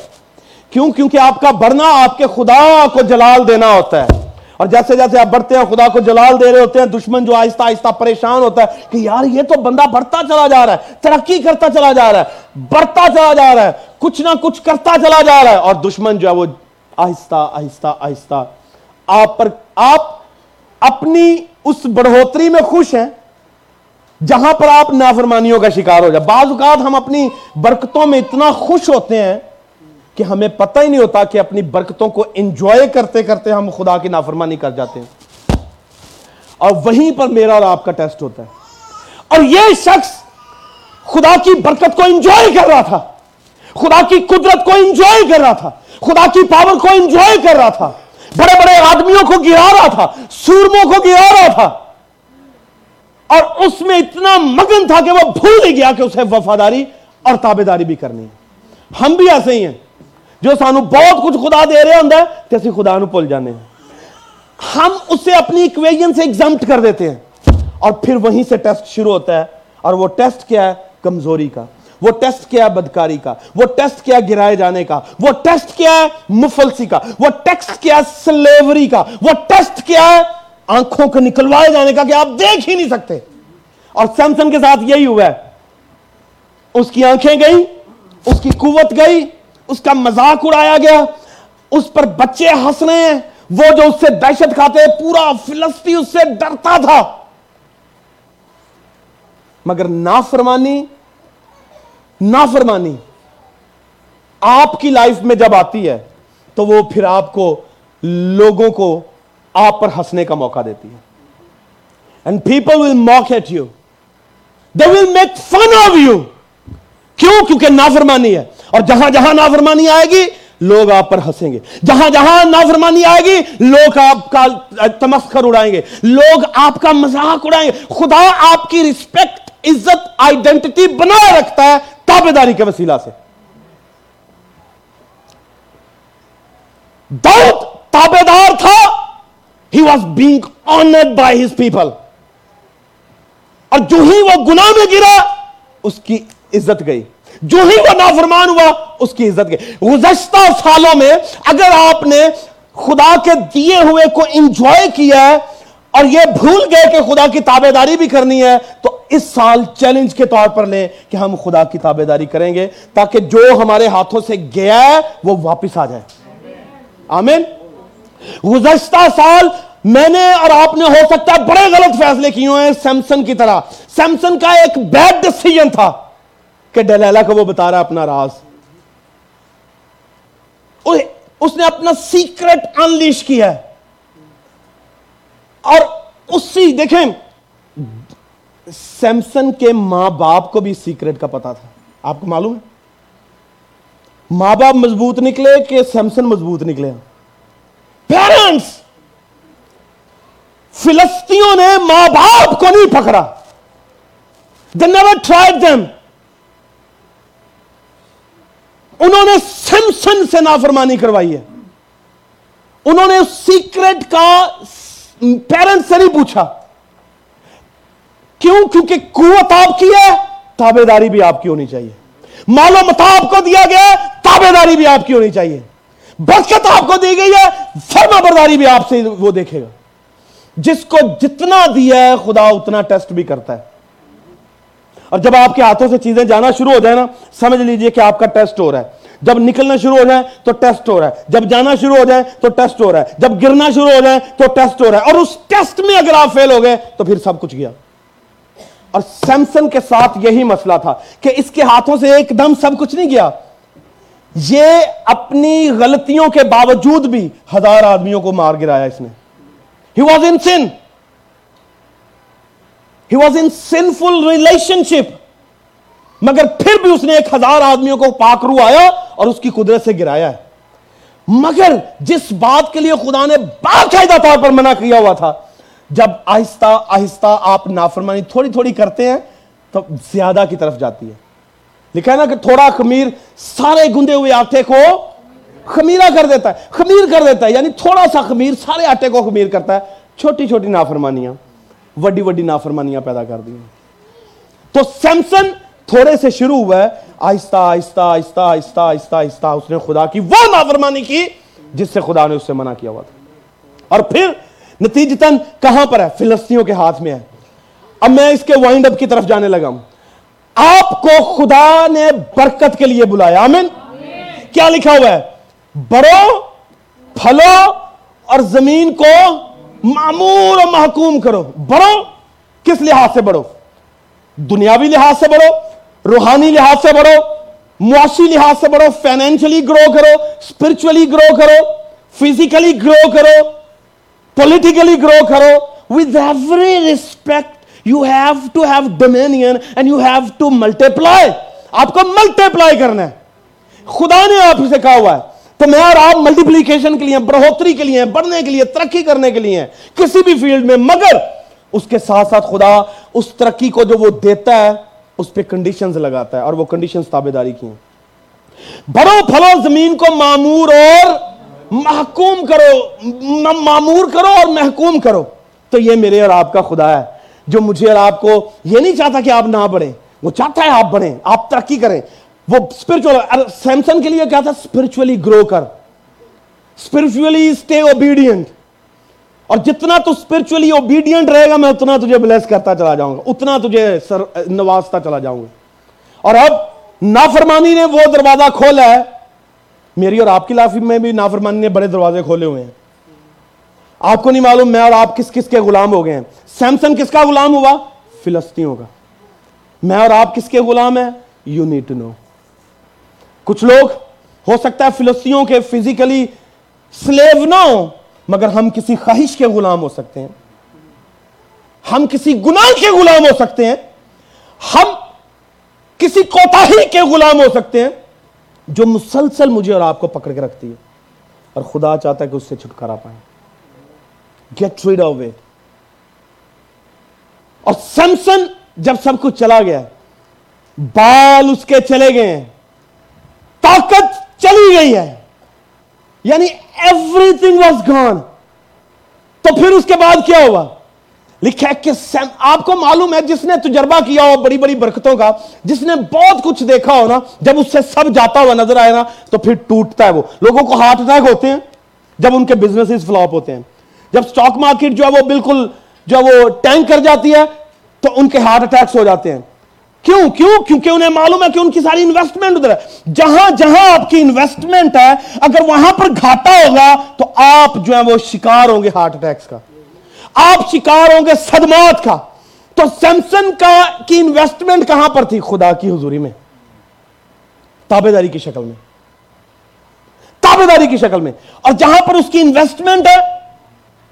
کیوں؟ کیونکہ آپ کا بڑھنا آپ کے خدا کو جلال دینا ہوتا ہے۔ اور جیسے جیسے آپ بڑھتے ہیں، خدا کو جلال دے رہے ہوتے ہیں، دشمن جو آہستہ آہستہ پریشان ہوتا ہے کہ یار یہ تو بندہ بڑھتا چلا جا رہا ہے، ترقی کرتا چلا جا رہا ہے، بڑھتا چلا جا رہا ہے، کچھ نہ کچھ کرتا چلا جا رہا ہے اور دشمن جو ہے وہ آہستہ آہستہ آہستہ آپ پر، آپ اپنی اس بڑھوتری میں خوش ہیں جہاں پر آپ نافرمانیوں کا شکار ہو جائے۔ بعض اوقات ہم اپنی برکتوں میں اتنا خوش ہوتے ہیں کہ ہمیں پتہ ہی نہیں ہوتا کہ اپنی برکتوں کو انجوائے کرتے کرتے ہم خدا کی نافرمانی کر جاتے ہیں۔ اور وہیں پر میرا اور آپ کا ٹیسٹ ہوتا ہے۔ اور یہ شخص خدا کی برکت کو انجوائے کر رہا تھا۔ خدا کی قدرت کو انجوائے کر رہا تھا۔ خدا کی پاور کو انجوائے کر رہا تھا۔ بڑے بڑے آدمیوں کو گرا رہا تھا۔ سورموں کو گرا رہا تھا۔ اور اس میں اتنا مگن تھا کہ وہ بھول ہی گیا کہ اسے وفاداری اور تابے داری بھی کرنی ہے۔ ہم بھی ایسے ہی ہیں۔ جو سانو بہت کچھ خدا دے رہے ہوں تو اسی خدا نو پل جانے ہیں۔ ہم اسے اپنی اکویجن سے ایگزامٹ کر دیتے ہیں۔ اور پھر وہیں سے ٹیسٹ شروع ہوتا ہے۔ اور وہ ٹیسٹ کیا ہے؟ کمزوری کا۔ وہ ٹیسٹ کیا ہے؟ بدکاری کا۔ وہ ٹیسٹ کیا ہے؟ گرائے جانے کا۔ وہ ٹیسٹ کیا ہے؟ مفلسی کا۔ وہ ٹیسٹ کیا ہے؟ سلیوری کا۔ وہ ٹیسٹ کیا ہے؟ آنکھوں کو نکلوائے جانے کا کہ آپ دیکھ ہی نہیں سکتے۔ اور سیمسن کے ساتھ یہی ہوا ہے۔ اس کی آنکھیں گئی اس کی قوت گئی اس کا مذاق اڑایا گیا، اس پر بچے ہنس رہے ہیں وہ جو اس سے دہشت کھاتے، پورا فلسطی اس سے ڈرتا تھا۔ مگر نافرمانی نافرمانی آپ کی لائف میں جب آتی ہے، تو وہ پھر آپ کو لوگوں کو آپ پر ہنسنے کا موقع دیتی ہے۔ And people will mock at you they will make fun of you کیوں؟ کیونکہ نافرمانی ہے۔ اور جہاں جہاں نافرمانی آئے گی، لوگ آپ پر ہنسیں گے۔ جہاں جہاں نافرمانی آئے گی، لوگ آپ کا تمسکر اڑائیں گے۔ لوگ آپ کا مذاق اڑائیں گے۔ خدا آپ کی رسپیکٹ عزت آئیڈینٹی بنا رکھتا ہے تابے داری کے وسیلہ سے۔ داؤد تابے دار تھا۔ He was being honoured by his people اور جو ہی وہ گناہ میں گرا، اس کی عزت گئی۔ جو ہی وہ نافرمان ہوا، اس کی عزت گئی۔ گزشتہ سالوں میں اگر آپ نے خدا کے دیے ہوئے کو انجوائے کیا ہے اور یہ بھول گئے کہ خدا کی تابے داری بھی کرنی ہے، تو اس سال چیلنج کے طور پر لیں کہ ہم خدا کی تابے داری کریں گے تاکہ جو ہمارے ہاتھوں سے گیا ہے، وہ واپس آ جائے۔ آمین؟ گزشتہ سال میں نے اور آپ نے ہو سکتا ہے بڑے غلط فیصلے کیے ہیں سیمسن کی طرح۔ سیمسن کا ایک بیڈ ڈسیجن تھا۔ کہ ڈلیلا کو وہ بتا رہا اپنا راز۔ اس نے اپنا سیکرٹ انلیش کیا ہے۔ اور اسی، دیکھیں سیمسن کے ماں باپ کو بھی سیکرٹ کا پتا تھا۔ آپ کو معلوم ہے؟ ماں باپ مضبوط نکلے کہ سیمسن مضبوط نکلے؟ پیرنٹس فلسطینوں نے ماں باپ کو نہیں پکڑا۔ دے نیور ٹرائڈ دیم انہوں نے سیمسن سے نافرمانی کروائی ہے۔ انہوں نے سیکرٹ کا پیرنٹ سے نہیں پوچھا۔ کیوں؟ کیونکہ قوت آپ کی ہے تابے داری بھی آپ کی ہونی چاہیے۔ مالو متاب کو دیا گیا تابے داری بھی آپ کی ہونی چاہیے۔ برکت آپ کو دی گئی ہے، فرما برداری بھی آپ سے وہ دیکھے گا۔ جس کو جتنا دیا ہے، خدا اتنا ٹیسٹ بھی کرتا ہے۔ اور جب آپ کے ہاتھوں سے چیزیں جانا شروع ہو جائے نا، سمجھ لیجیے کہ آپ کا ٹیسٹ ہو رہا ہے۔ جب نکلنا شروع ہو جائے تو ٹیسٹ ہو رہا ہے۔ جب جانا شروع ہو جائے تو ٹیسٹ ہو رہا ہے۔ جب گرنا شروع ہو جائے تو ٹیسٹ ہو رہا ہے۔ اور اس ٹیسٹ میں اگر آپ فیل ہو گئے تو پھر سب کچھ گیا۔ اور سیمسن کے ساتھ یہی مسئلہ تھا کہ اس کے ہاتھوں سے ایک دم سب کچھ نہیں گیا۔ یہ اپنی غلطیوں کے باوجود بھی ہزار آدمیوں کو مار گرایا اس نے۔ He was in sin he was in sinful relationship مگر پھر بھی اس نے ایک ہزار آدمیوں کو پاکرو آیا اور اس کی قدرت سے گرایا ہے۔ مگر جس بات کے لیے خدا نے باقاعدہ طور پر منع کیا ہوا تھا، جب آہستہ آہستہ آپ نافرمانی تھوڑی تھوڑی کرتے ہیں تو زیادہ کی طرف جاتی ہے۔ لکھا ہے نا کہ تھوڑا خمیر سارے گندے ہوئے آٹے کو خمیرہ کر دیتا ہے، خمیر کر دیتا ہے یعنی تھوڑا سا خمیر سارے آٹے کو خمیر کرتا ہے، چھوٹی چھوٹی نافرمانیاں۔ وڈی وڈی نافرمانیاں پیدا کر دی تو سیمسن تھوڑے سے شروع ہوا ہے آہستہ آہستہ آہستہ آہستہ آہستہ آہستہ اس نے خدا کی وہ نافرمانی کی جس سے خدا نے اس سے منع کیا ہوا تھا۔ اور پھر نتیجتاً کہاں پر ہے؟ فلسطینوں کے ہاتھ میں ہے۔ اب میں اس کے وائنڈ اپ کی طرف جانے لگا ہوں۔ آپ کو خدا نے برکت کے لیے بلایا۔ آمین۔ کیا لکھا ہوا ہے؟ بڑو پھلو اور زمین کو معمور و محکوم کرو۔ بڑو کس لحاظ سے بڑھو؟ دنیاوی لحاظ سے بڑھو، روحانی لحاظ سے بڑھو، معاشی لحاظ سے بڑھو فائنینشلی گرو کرو اسپرچولی گرو کرو، فزیکلی گرو کرو، پولیٹیکلی گرو کرو۔ With every respect you have to have dominion and you have to multiply آپ کو ملٹیپلائی کرنا ہے۔ خدا نے آپ سے کہا ہوا ہے۔ تو میں اور آپ ملٹیپلیکیشن کے لیے، بڑھوتری کے لیے، بڑھنے کے لیے، ترقی کرنے کے لیے کسی بھی فیلڈ میں، مگر اس کے ساتھ ساتھ خدا اس ترقی کو جو وہ دیتا ہے، اس پہ کنڈیشنز لگاتا ہے اور وہ کنڈیشنز تابے داری کی ہیں۔ بڑو پھلو زمین کو معمور اور محکوم کرو معمور کرو اور محکوم کرو۔ تو یہ میرے اور آپ کا خدا ہے، جو مجھے اور آپ کو یہ نہیں چاہتا کہ آپ نہ بڑھیں۔ وہ چاہتا ہے آپ بڑھیں، آپ ترقی کریں۔ وہ اسپرچل سیمسن کے لیے کیا تھا? اسپرچولی گرو کر. اسپرچولی اسٹے اوبیڈینٹ اور جتنا تو اسپرچولی اوبیڈینٹ رہے گا، میں اتنا تجھے بلیس کرتا چلا جاؤں گا، اتنا تجھے سر نوازتا چلا جاؤں گا۔ اور اب نافرمانی نے وہ دروازہ کھولا ہے۔ میری اور آپ کی لائف میں بھی نافرمانی نے بڑے دروازے کھولے ہوئے ہیں۔ آپ کو نہیں معلوم میں اور آپ کس کس کے غلام ہو گئے ہیں۔ سیمسن کس کا غلام ہوا؟ فلسطینوں کا۔ میں اور آپ کس کے غلام ہیں؟ یو نیڈ ٹو نو کچھ لوگ ہو سکتا ہے فلسطینوں کے فزیکلی سلیو نہ ہو مگر ہم کسی خواہش کے غلام ہو سکتے ہیں۔ ہم کسی گناہ کے غلام ہو سکتے ہیں۔ ہم کسی کوتاہی کے غلام ہو سکتے ہیں جو مسلسل مجھے اور آپ کو پکڑ کے رکھتی ہے۔ اور خدا چاہتا ہے کہ اس سے چھٹکارا پائے گیٹ ریڈ اوے اور سیمسن جب سب کچھ چلا گیا، بال اس کے چلے گئے۔ ہیں طاقت چلی گئی ہے۔ یعنی ایوری تھنگ واز گان تو پھر اس کے بعد کیا ہوا؟ لکھا ہے کہ آپ کو معلوم ہے جس نے تجربہ کیا ہو بڑی بڑی برکتوں کا، جس نے بہت کچھ دیکھا ہو نا، جب اس سے سب جاتا ہوا نظر آئے نا، تو پھر ٹوٹتا ہے وہ۔ لوگوں کو ہارٹ اٹیک ہوتے ہیں جب ان کے بزنس فلاپ ہوتے ہیں۔ جب سٹاک مارکیٹ جو ہے وہ بالکل جو وہ ٹینک کر جاتی ہے، تو ان کے ہارٹ اٹیکس ہو جاتے ہیں۔ کیوں کیوں کیونکہ انہیں معلوم ہے کہ ان کی ساری انویسٹمنٹ ادھر ہے۔ جہاں جہاں آپ کی انویسٹمنٹ ہے اگر وہاں پر گھاٹا ہوگا تو آپ جو ہے وہ شکار ہوں گے۔ ہارٹ اٹیکس کا۔ آپ شکار ہوں گے صدمات کا۔ تو سیمسن کا کی انویسٹمنٹ کہاں پر تھی؟ خدا کی حضوری میں۔ تابے داری کی شکل میں۔ تابے داری کی شکل میں۔ اور جہاں پر اس کی انویسٹمنٹ ہے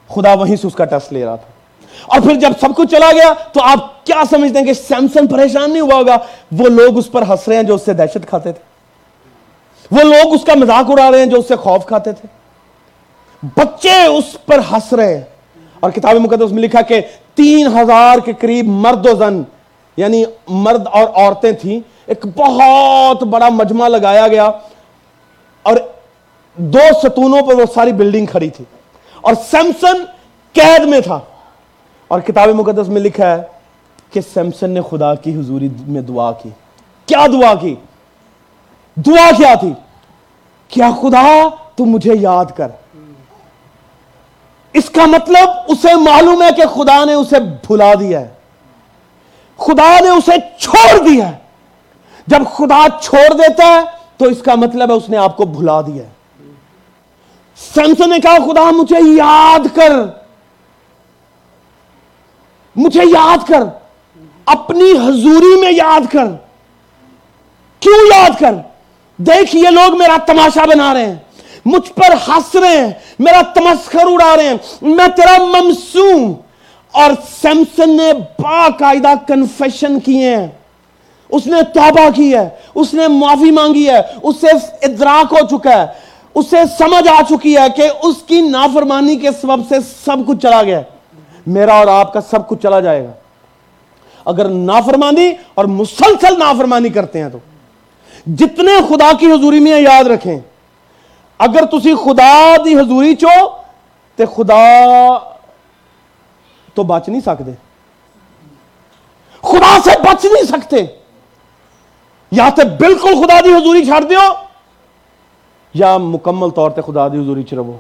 خدا وہیں سے اس کا ٹیسٹ لے رہا تھا۔ اور پھر جب سب کچھ چلا گیا تو آپ کیا سمجھتے ہیں کہ سیمسن پریشان نہیں ہوا ہوگا؟ وہ لوگ اس پر ہنس رہے ہیں جو اس سے دہشت کھاتے تھے۔ وہ لوگ اس کا مذاق اڑا رہے ہیں جو اس سے خوف کھاتے تھے۔ بچے اس پر ہنس رہے ہیں۔ اور کتاب مقدس میں لکھا کہ تین ہزار کے قریب مرد و زن یعنی مرد اور عورتیں تھیں، ایک بہت بڑا مجمع لگایا گیا۔ اور دو ستونوں پر وہ ساری بلڈنگ کھڑی تھی۔ اور سیمسن قید میں تھا۔ اور کتاب مقدس میں لکھا ہے کہ سیمسن نے خدا کی حضوری میں دعا کی۔ کیا دعا کی؟ دعا کیا تھی؟ کیا خدا تو مجھے یاد کر۔ اس کا مطلب اسے معلوم ہے کہ خدا نے اسے بھلا دیا ہے۔ خدا نے اسے چھوڑ دیا ہے۔ جب خدا چھوڑ دیتا ہے تو اس کا مطلب ہے اس نے آپ کو بھلا دیا ہے۔ سیمسن نے کہا، خدا مجھے یاد کر۔ مجھے یاد کر، اپنی حضوری میں یاد کر۔ کیوں یاد کر؟ دیکھ، یہ لوگ میرا تماشا بنا رہے ہیں۔ مجھ پر ہنس رہے ہیں۔ میرا تمسخر اڑا رہے ہیں۔ میں تیرا ممسوم اور سیمسن نے باقاعدہ کنفیشن کیے ہیں۔ اس نے توبہ کی ہے۔ اس نے معافی مانگی ہے۔ اس سے ادراک ہو چکا ہے۔ اسے سمجھ آ چکی ہے کہ اس کی نافرمانی کے سبب سے سب کچھ چلا گیا۔ ہے میرا اور آپ کا سب کچھ چلا جائے گا۔ اگر نافرمانی اور مسلسل نافرمانی کرتے ہیں تو۔ جتنے خدا کی حضوری میں یاد رکھیں۔ اگر تسی خدا دی حضوری چو، تے خدا تو بچ نہیں سکتے۔ خدا سے بچ نہیں سکتے۔ یا تے بالکل خدا دی حضوری چھڑ دیو، یا مکمل طور تے خدا دی حضوری چ رہو۔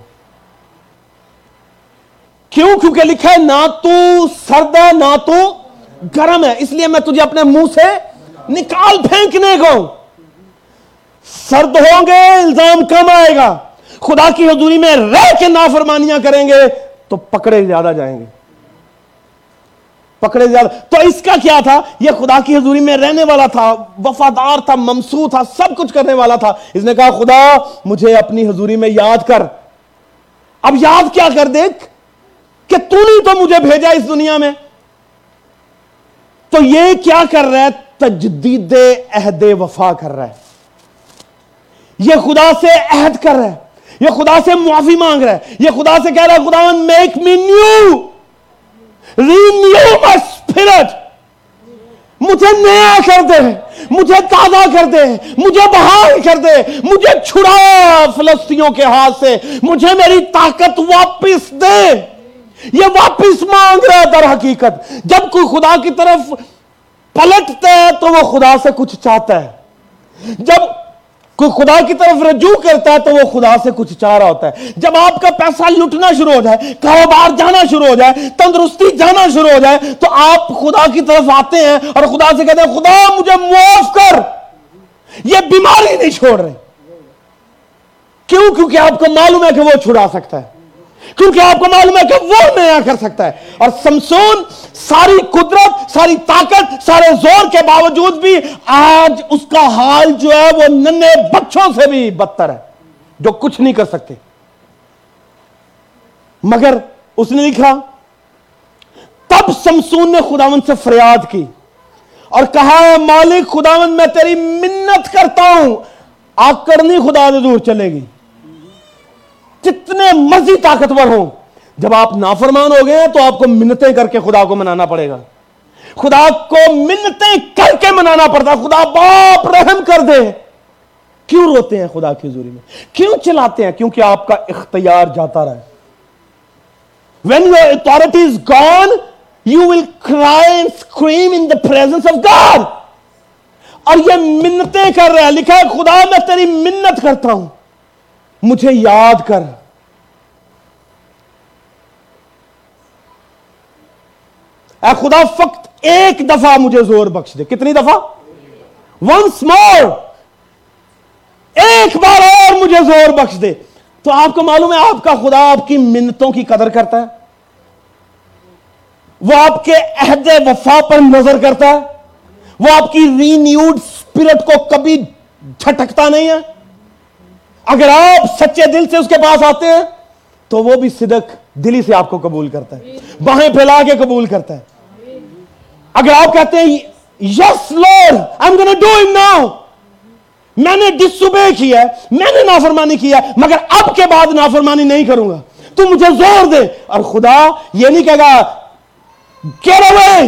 کیوں؟ کیونکہ لکھا ہے، نہ تو سرد ہے نہ تو گرم ہے۔ اس لیے میں تجھے اپنے منہ سے نکال پھینکنے کو۔ سرد ہوں گے، الزام کم آئے گا۔ خدا کی حضوری میں رہ کے نافرمانیاں کریں گے تو پکڑے زیادہ جائیں گے۔ پکڑے زیادہ۔ تو اس کا کیا تھا؟ یہ خدا کی حضوری میں رہنے والا تھا، وفادار تھا ممسو تھا، سب کچھ کرنے والا تھا۔ اس نے کہا، خدا، مجھے اپنی حضوری میں یاد کر۔ اب یاد کیا کر دیکھ؟ کہ تو نہیں تو مجھے بھیجا اس دنیا میں۔ تو یہ کیا کر رہا ہے؟ تجدید عہد وفا کر رہا ہے۔ یہ خدا سے عہد کر رہا ہے۔ یہ خدا سے معافی مانگ رہا ہے۔ یہ خدا سے کہہ رہا ہے، خدا make me new. Renew my spirit مجھے نیا کر دے۔ مجھے تازہ کر دے۔ مجھے بحال کر دے۔ مجھے چھڑا فلسطینوں کے ہاتھ سے۔ مجھے میری طاقت واپس دے۔ یہ واپس مانگ رہا ہے در حقیقت۔ جب کوئی خدا کی طرف پلٹتا ہے تو وہ خدا سے کچھ چاہتا ہے۔ جب کوئی خدا کی طرف رجوع کرتا ہے تو وہ خدا سے کچھ چاہ رہا ہوتا ہے۔ جب آپ کا پیسہ لٹنا شروع ہو جائے، کاروبار جانا شروع ہو جائے، تندرستی جانا شروع ہو جائے، تو آپ خدا کی طرف آتے ہیں اور خدا سے کہتے ہیں، خدا، مجھے معاف کر۔ یہ بیماری نہیں چھوڑ رہے۔ کیوں؟ کیونکہ آپ کو معلوم ہے کہ وہ چھڑا سکتا ہے۔ کیونکہ آپ کو معلوم ہے کہ وہ نیا کر سکتا ہے۔ اور سمسون ساری قدرت، ساری طاقت، سارے زور کے باوجود بھی آج اس کا حال جو ہے وہ ننے بچوں سے بھی بدتر ہے، جو کچھ نہیں کر سکتے۔ مگر اس نے لکھا، تب سمسون نے خداون سے فریاد کی اور کہا ہے مالک خداون میں تیری منت کرتا ہوں آکڑنی خدا سے دور چلے گی۔ جتنے مرضی طاقتور ہوں، جب آپ نافرمان ہو گئے تو آپ کو منتیں کر کے خدا کو منانا پڑے گا۔ خدا کو منتیں کر کے منانا پڑتا خدا باپ رحم کر دے۔ کیوں روتے ہیں خدا کی حضوری میں؟ کیوں چلاتے ہیں؟ کیونکہ آپ کا اختیار جاتا رہے۔ When your authority is gone you will cry and scream in the presence of God اور یہ منتیں کر رہے ہیں لکھا ہے، خدا میں تیری منت کرتا ہوں۔ مجھے یاد کر۔ اے خدا، فقط ایک دفعہ مجھے زور بخش دے۔ کتنی دفعہ؟ ونس مور ایک بار اور مجھے زور بخش دے۔ تو آپ کو معلوم ہے آپ کا خدا آپ کی منتوں کی قدر کرتا ہے۔ وہ آپ کے عہد وفا پر نظر کرتا ہے۔ وہ آپ کی رینیوڈ اسپرٹ کو کبھی جھٹکتا نہیں ہے۔ اگر آپ سچے دل سے اس کے پاس آتے ہیں تو وہ بھی صدق دلی سے آپ کو قبول کرتا ہے۔ باہیں پھیلا کے قبول کرتا ہے۔ اگر آپ کہتے ہیں yes Lord I am do it now میں نے ڈس کیا ہے میں نے نافرمانی کیا ہے مگر اب کے بعد نافرمانی نہیں کروں گا۔ تو مجھے زور دے۔ اور خدا یہ نہیں کہے گا get away!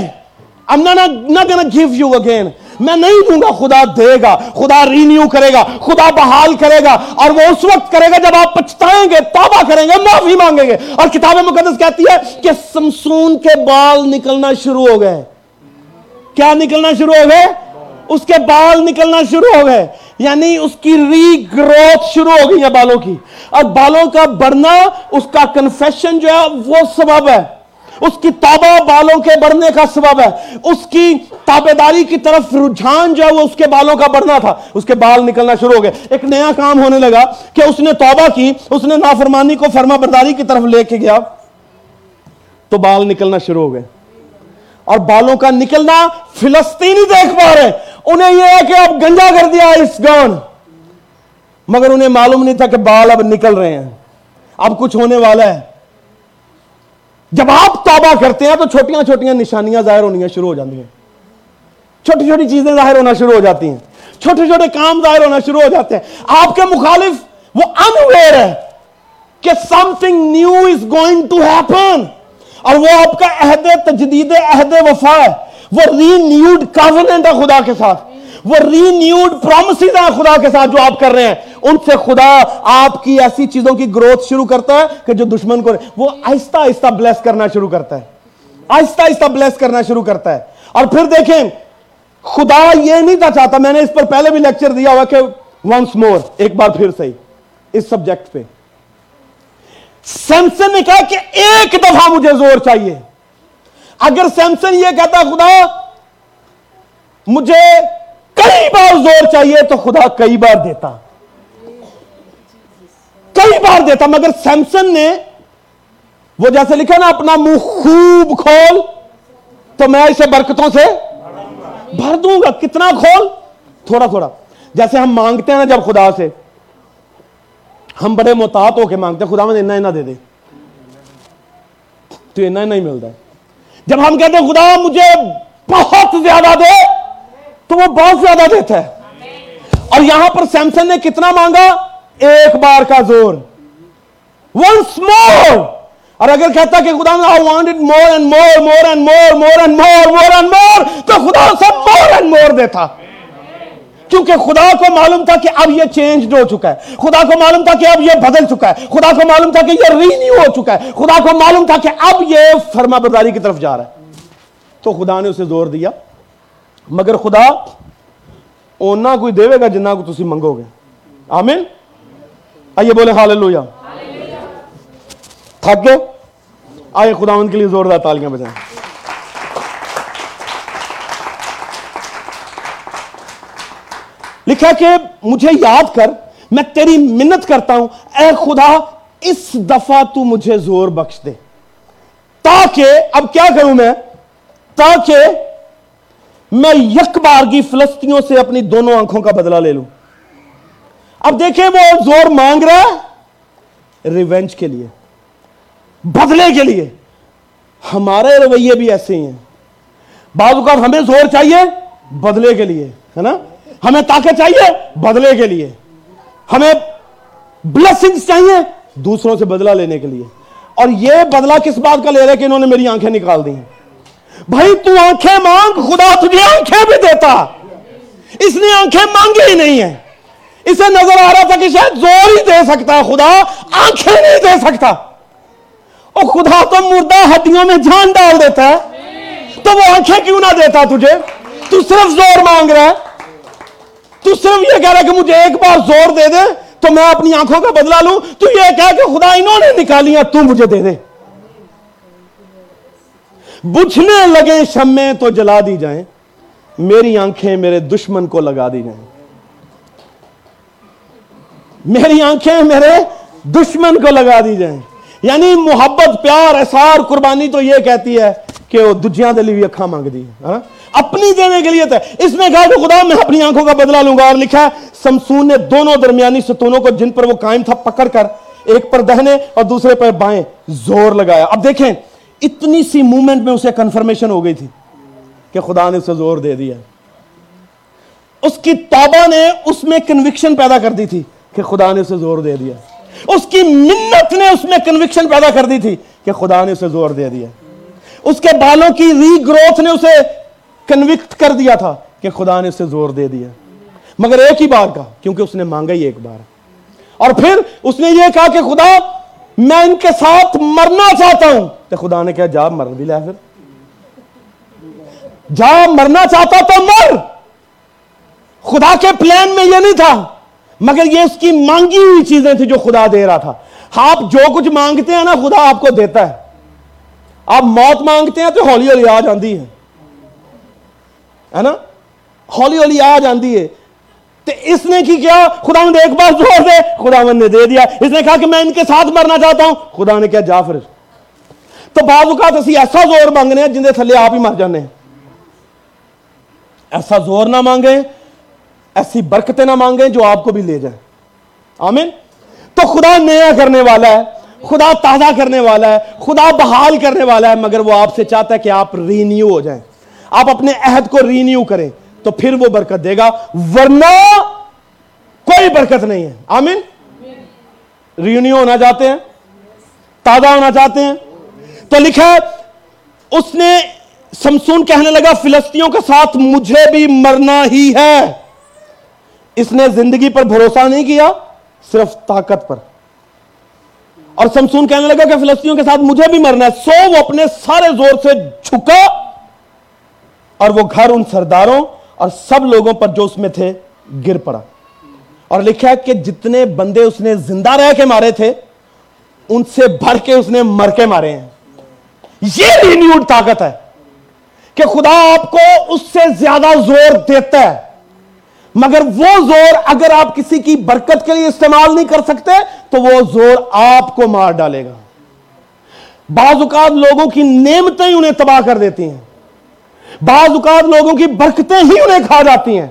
I'm not, not gonna give you again. میں نہیں دوں گا، خدا دے گا، خدا رینیو کرے گا، خدا بحال کرے گا، اور وہ اس وقت کرے گا جب آپ پچھتائیں گے، توبہ کریں گے، معافی مانگیں گے۔ اور کتاب مقدس کہتی ہے کہ سمسون کے بال نکلنا شروع ہو گئے۔ کیا نکلنا شروع ہو گئے؟ اس کے بال نکلنا شروع ہو گئے۔ یعنی اس کی ری گروتھ شروع ہو گئی ہے بالوں کی۔ اور بالوں کا بڑھنا، اس کا کنفیشن جو ہے، وہ سبب ہے۔ اس کی توبہ بالوں کے بڑھنے کا سبب ہے۔ اس کی تابے داری کی طرف رجحان جو ہے وہ اس کے بالوں کا بڑھنا تھا۔ اس کے بال نکلنا شروع ہو گئے۔ ایک نیا کام ہونے لگا کہ اس نے توبہ کی، اس نے نافرمانی کو فرما برداری کی طرف لے کے گیا۔ تو بال نکلنا شروع ہو گئے۔ اور بالوں کا نکلنا فلسطینی دیکھ پا رہے۔ انہیں یہ ہے کہ اب گنجا کر دیا اس گون مگر انہیں معلوم نہیں تھا کہ بال اب نکل رہے ہیں۔ اب کچھ ہونے والا ہے۔ جب آپ توبہ کرتے ہیں تو چھوٹیاں چھوٹیاں نشانیاں ظاہر ہونی شروع ہو جاتی ہیں۔ چھوٹی چھوٹی چیزیں ظاہر ہونا شروع ہو جاتی ہیں۔ چھوٹے چھوٹے کام ظاہر ہونا شروع ہو جاتے ہیں۔ آپ کے مخالف وہ انویئر ہے کہ something new is going to happen اور وہ آپ کا عہد تجدید عہد وفا ہے۔ وہ ری نیوڈ کاوننٹ ہے خدا کے ساتھ۔ وہ ری نیوڈ پرومسز ہیں خدا کے ساتھ جو آپ کر رہے ہیں۔ ان سے خدا آپ کی ایسی چیزوں کی گروتھ شروع کرتا ہے کہ جو دشمن کو وہ آہستہ آہستہ بلیس کرنا شروع کرتا ہے. آہستہ آہستہ بلیس کرنا شروع کرتا ہے. اور پھر دیکھیں، خدا یہ نہیں تھا چاہتا، میں نے اس پر پہلے بھی لیکچر دیا ہوا کہ ونس مور ایک بار پھر صحیح، اس سبجیکٹ پہ. سیمسن نے کہا کہ ایک دفعہ مجھے زور چاہیے۔ اگر سیمسن یہ کہتا، خدا، مجھے کئی بار زور چاہیے تو خدا کئی بار دیتا۔ کئی بار دیتا مگر سیمسن نے وہ جیسے لکھا نا، اپنا منہ خوب کھول تو میں اسے برکتوں سے بھر دوں گا۔ کتنا کھول؟ تھوڑا تھوڑا۔ جیسے ہم مانگتے ہیں نا جب خدا سے، ہم بڑے محتاط ہو کے مانگتے ہیں، خدا میں اینا اینا دے دے۔ تو اینا اینا ہی ملتا۔ ہے جب ہم کہتے ہیں، خدا مجھے بہت زیادہ دے، تو وہ بہت زیادہ دیتا ہے۔ اور یہاں پر سیمسن نے کتنا مانگا؟ ایک بار کا زور. ونس مور اور اگر کہتا کہ خدا I want more and more more and more more and more more and more تو خدا سے مور اینڈ مور دیتا. کیونکہ خدا کو معلوم تھا کہ اب یہ چینج ہو چکا ہے. خدا کو معلوم تھا کہ اب یہ بدل چکا ہے. خدا کو معلوم تھا کہ یہ رینیو ہو چکا ہے. خدا کو معلوم تھا کہ اب یہ فرما برداری کی طرف جا رہا ہے. تو خدا نے اسے زور دیا. مگر خدا اونا کوئی دے گا جنہ کو تسی منگو گے. آمین. آئیے بولے ہاللویا تھک گئے؟ آئے خدا ان کے لیے زوردار تالیاں بجائیں۔ لکھا کہ مجھے یاد کر، میں تیری منت کرتا ہوں۔ اے خدا، اس دفعہ تو مجھے زور بخش دے۔ تاکہ، اب کیا کروں میں؟ تاکہ میں یک بار کی فلسطینوں سے اپنی دونوں آنکھوں کا بدلہ لے لوں۔ اب دیکھیں وہ زور مانگ رہا ہے ریونج کے لیے، بدلے کے لیے۔ ہمارے رویے بھی ایسے ہی ہیں۔ بعض اوقات ہمیں زور چاہیے بدلے کے لیے، ہے نا؟ ہمیں طاقت چاہیے بدلے کے لیے۔ ہمیں بلسنگز چاہیے دوسروں سے بدلہ لینے کے لیے۔ اور یہ بدلہ کس بات کا لے رہے کہ انہوں نے میری آنکھیں نکال دی ہیں بھائی تو آنکھیں مانگ، خدا تجھے آنکھیں بھی دیتا۔ اس نے آنکھیں مانگی ہی نہیں ہیں۔ اسے نظر آ رہا تھا کہ شاید زور ہی دے سکتا خدا آنکھیں نہیں دے سکتا۔ او خدا تو مردہ ہڈیوں میں جان ڈال دیتا ہے۔ تو وہ آنکھیں کیوں نہ دیتا تجھے؟ تو صرف زور مانگ رہا ہے۔ تو صرف یہ کہہ رہا کہ مجھے ایک بار زور دے دے تو میں اپنی آنکھوں کا بدلہ لوں۔ تو یہ کہہ کہ خدا انہوں نے نکالیاں تو مجھے دے دے۔ بجھنے لگے شمیں تو جلا دی جائیں۔ میری آنکھیں میرے دشمن کو لگا دی جائیں۔ میری آنکھیں میرے دشمن کو لگا دی جائیں۔ یعنی محبت، پیار، احسار، قربانی تو یہ کہتی ہے کہ وہ دجیاں دلی بھی اکھا مانگ دی اپنی دینے کے لیے تھا اس نے کہا کہ خدا میں اپنی آنکھوں کا بدلہ لوں گا اور لکھا ہے، سمسون نے دونوں درمیانی ستونوں کو جن پر وہ قائم تھا پکڑ کر، ایک پر دہنے اور دوسرے پر بائیں زور لگایا۔ اب دیکھیں، اتنی سی مومنٹ میں اسے کنفرمیشن ہو گئی تھی کہ خدا نے اسے زور دے دیا۔ اس کی توبہ نے اس میں کنوکشن پیدا کر دی تھی۔ کہ خدا نے اسے زور دے دیا۔ اس کی منت نے اس میں کنوکشن پیدا کر دی تھی کہ خدا نے اسے زور دے دیا۔ اس کے بالوں کی ری گروتھ نے اسے کنوکٹ کر دیا تھا کہ خدا نے اسے زور دے دیا۔ مگر ایک ہی بار کا کیونکہ اس نے مانگا ہی ایک بار۔ اور پھر اس نے یہ کہا کہ خدا، میں ان کے ساتھ مرنا چاہتا ہوں۔ تو خدا نے کہا، جا مر بھی لے پھر۔ جا، مرنا چاہتا تو مر۔ خدا کے پلان میں یہ نہیں تھا۔ مگر یہ اس کی مانگی ہوئی چیزیں تھی جو خدا دے رہا تھا۔ آپ جو کچھ مانگتے ہیں نا، خدا آپ کو دیتا ہے۔ آپ موت مانگتے ہیں تو ہولی ہولی آ جاندی ہے۔ ہے نا؟ ہولی ہولی آ جاندی ہے۔ تو اس نے کی کیا؟ خدا نے ایک بار زور دے، خدا نے دے دیا۔ اس نے کہا کہ میں ان کے ساتھ مرنا چاہتا ہوں۔ خدا نے کیا جا پھر۔ تو بعض اوقات اسی ایسا زور مانگنے ہیں جن کے تھلے آپ ہی مر جانے ہیں۔ ایسا زور نہ مانگیں۔ ایسی برکتیں نہ مانگیں جو آپ کو بھی لے جائیں۔ آمین؟ تو خدا نیا کرنے والا ہے، خدا تازہ کرنے والا ہے، خدا بحال کرنے والا ہے، مگر وہ آپ سے چاہتا ہے کہ آپ رینیو ہو جائیں۔ آپ اپنے عہد کو رینیو کریں تو پھر وہ برکت دے گا، ورنہ کوئی برکت نہیں ہے۔ آمین؟ رینیو ہونا چاہتے ہیں، تازہ ہونا چاہتے ہیں۔ تو لکھا اس نے سمسون کہنے لگا فلسطینوں کے ساتھ مجھے بھی مرنا ہی ہے۔ اس نے زندگی پر بھروسہ نہیں کیا صرف طاقت پر۔ اور سمسون کہنے لگا کہ فلسطینوں کے ساتھ مجھے بھی مرنا ہے۔ سو وہ اپنے سارے زور سے جھکا اور وہ گھر ان سرداروں اور سب لوگوں پر جو اس میں تھے گر پڑا۔ اور لکھا ہے کہ جتنے بندے اس نے زندہ رہ کے مارے تھے، ان سے بھر کے اس نے مر کے مارے ہیں۔ یہ رینیوڈ طاقت ہے کہ خدا آپ کو اس سے زیادہ زور دیتا ہے۔ مگر وہ زور اگر آپ کسی کی برکت کے لیے استعمال نہیں کر سکتے، تو وہ زور آپ کو مار ڈالے گا۔ بعض اوقات لوگوں کی نعمتیں انہیں تباہ کر دیتی ہیں۔ بعض اوقات لوگوں کی برکتیں ہی انہیں کھا جاتی ہیں۔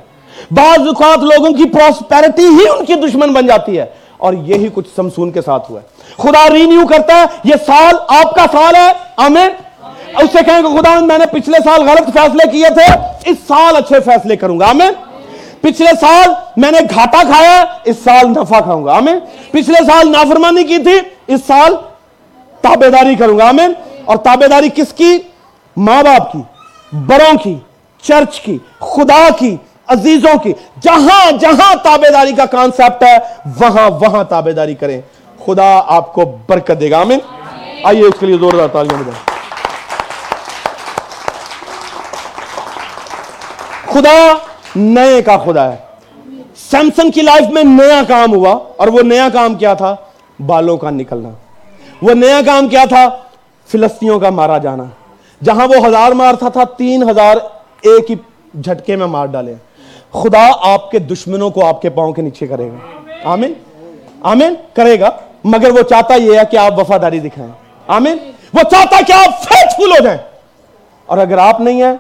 بعض اوقات لوگوں کی پراسپیرٹی ہی ان کی دشمن بن جاتی ہے۔ اور یہی کچھ سمسون کے ساتھ ہوا ہے۔ خدا رینیو کرتا ہے، یہ سال آپ کا سال ہے۔ آمین۔ اس سے کہیں کہ خدا، میں نے پچھلے سال غلط فیصلے کیے تھے، اس سال اچھے فیصلے کروں گا۔ آمین۔ پچھلے سال میں نے گھاٹا کھایا، اس سال نفع کھاؤں گا، آمین۔ پچھلے سال نافرمانی کی تھی، اس سال تابے داری کروں گا، آمین۔ اور تابے داری کس کی؟ ماں باپ کی، بڑوں کی، چرچ کی، خدا کی، عزیزوں کی۔ جہاں جہاں تابے داری کا کانسیپٹ ہے، وہاں وہاں تابے داری کریں۔ خدا آپ کو برکت دے گا، آمین۔ آئیے اس کے لیے زوردار تعلیم دیں خدا نئے کا خدا ہے۔ سیمسنگ کی لائف میں نیا کام ہوا اور وہ نیا کام کیا تھا؟ بالوں کا نکلنا۔ وہ نیا کام کیا تھا؟ فلسطینوں کا مارا جانا۔ جہاں وہ ہزار مارتا تھا، تین ہزار ایک ہی جھٹکے میں مار ڈالے۔ خدا آپ کے دشمنوں کو آپ کے پاؤں کے نیچے کرے گا۔ آمین۔ آمین۔ کرے گا۔ مگر وہ چاہتا یہ ہے کہ آپ وفاداری دکھائیں۔ آمین۔ وہ چاہتا ہے کہ آپ فیتفل ہو جائیں۔ اور اگر آپ نہیں ہیں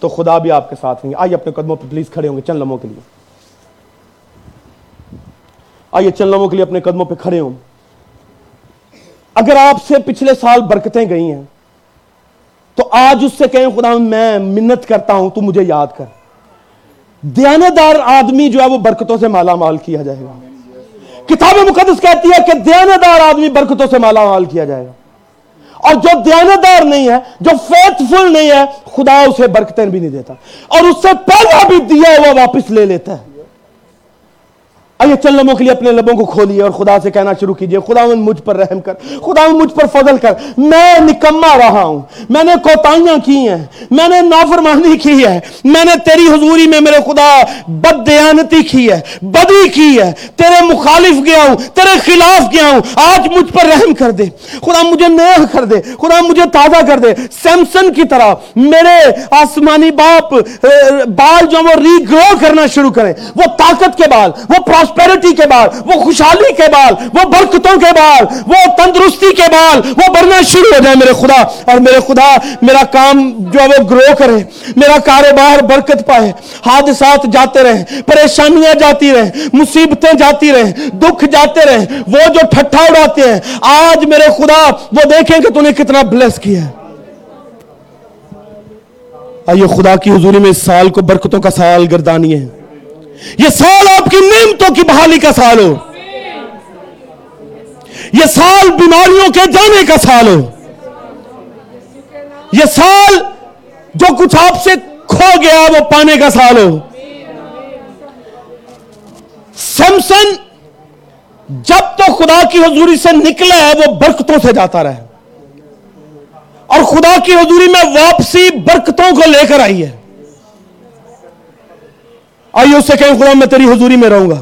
تو خدا بھی آپ کے ساتھ ہیں آئیے اپنے قدموں پہ پلیز کھڑے ہوں گے چند لمحوں کے لیے۔ آئیے چند لمحوں کے لیے اپنے قدموں پہ کھڑے ہوں۔ اگر آپ سے پچھلے سال برکتیں گئی ہیں، تو آج اس سے کہیں خدا میں منت کرتا ہوں، تو مجھے یاد کر۔ دیانتدار آدمی جو ہے وہ برکتوں سے مالا مال کیا جائے گا۔ کتاب مقدس کہتی ہے کہ دیانتدار آدمی برکتوں سے مالا مال کیا جائے گا۔ اور جو دیانتدار نہیں ہے، جو فیتھ فل نہیں ہے، خدا اسے برکتیں بھی نہیں دیتا۔ اور اس سے پہلا بھی دیا ہوا واپس لے لیتا ہے۔ آئیے چند لمحوں کے لیے اپنے لبوں کو کھولیے اور خدا سے کہنا شروع کیجیے خدا مجھ پر رحم کر خدا مجھ پر فضل کر۔ میں نکما رہا ہوں، میں نے کوتاہیاں کی ہیں، میں نے نافرمانی کی ہے، میں نے تیری حضوری میں میرے خدا بد دیانتی کی ہے، بدی کی ہے۔ تیرے مخالف گیا ہوں، تیرے خلاف گیا ہوں۔ آج مجھ پر رحم کر دے۔ خدا مجھے نیا کر دے، خدا مجھے تازہ کر دے۔ سیمسن کی طرح میرے آسمانی باپ بال جو وہ ری گرو کرنا شروع کریں۔ وہ طاقت کے بال، وہ پراس پراسپیرٹی کے بال وہ خوشحالی کے بال وہ برکتوں کے بال وہ تندرستی کے بال وہ بڑھنا شروع ہو جائے میرے خدا۔ اور میرے خدا، میرا کام جو ہے وہ گرو کرے، میرا کاروبار برکت پائے۔ حادثات جاتے رہے، پریشانیاں جاتی رہے، مصیبتیں جاتی رہے، دکھ جاتے رہے۔ وہ جو ٹھٹھا اڑاتے ہیں، آج میرے خدا، وہ دیکھیں کہ تو نے کتنا بلیس کیا ہے۔ آئیے خدا کی حضوری میں اس سال کو برکتوں کا سال گردانی ہے یہ سال آپ کی نعمتوں کی بحالی کا سال ہو۔ یہ سال بیماریوں کے جانے کا سال ہو۔ یہ سال جو کچھ آپ سے کھو گیا وہ پانے کا سال ہو۔ سیمسن جب تو خدا کی حضوری سے نکلا ہے وہ برکتوں سے جاتا رہے اور خدا کی حضوری میں واپسی برکتوں کو لے کر آئی ہے۔ آئیے اس سے کہیں خدا میں تیری حضوری میں رہوں گا۔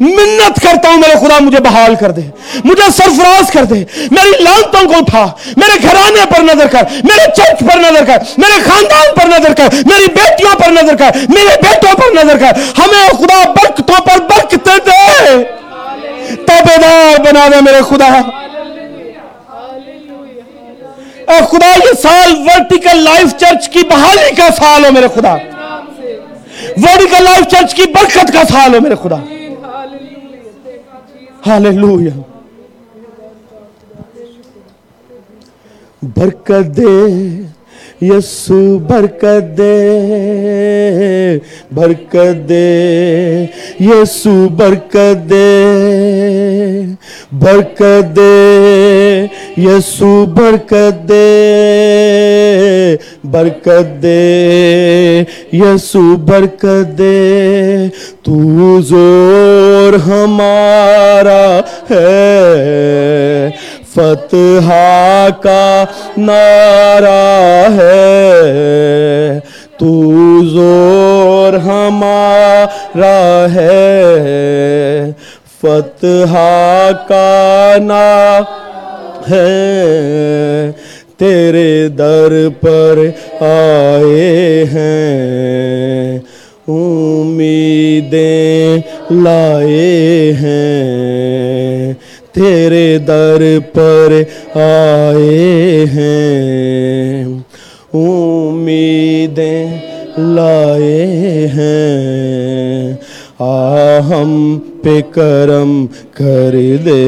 منت کرتا ہوں، میرے خدا مجھے بحال کر دے۔ مجھے سرفراز کر دے۔ میری لانتوں کو اٹھا۔ میرے گھرانے پر نظر کر۔ میرے چرچ پر نظر کر۔ میرے خاندان پر نظر کر۔ میری بیٹیوں پر نظر کر۔ میرے بیٹوں پر نظر کر۔ ہمیں خدا برکتوں پر برکت دے۔ تابے دار بنا دے میرے خدا۔ اے خدا، یہ سال ورٹیکل لائف چرچ کی بحالی کا سال ہو میرے خدا۔ ویڈیکل لائف چرچ کی برکت کا سال ہو میرے خدا۔ ہاللویا برکت دے۔ یسو برکت دے برکت دے، یسو برکت دے برکت دے، یسو برکت دے برکت دے، یسو برکت دے۔ تو زور ہمارا ہے فتح کا نعرہ ہے۔ تو زور ہمارا ہے۔ فتح کا نعرہ ہیں تیرے در پر آئے ہیں۔ امیدیں لائے ہیں۔ تیرے در پر آئے ہیں۔ امیدیں لائے ہیں۔ آ ہم پہ کرم کر دے۔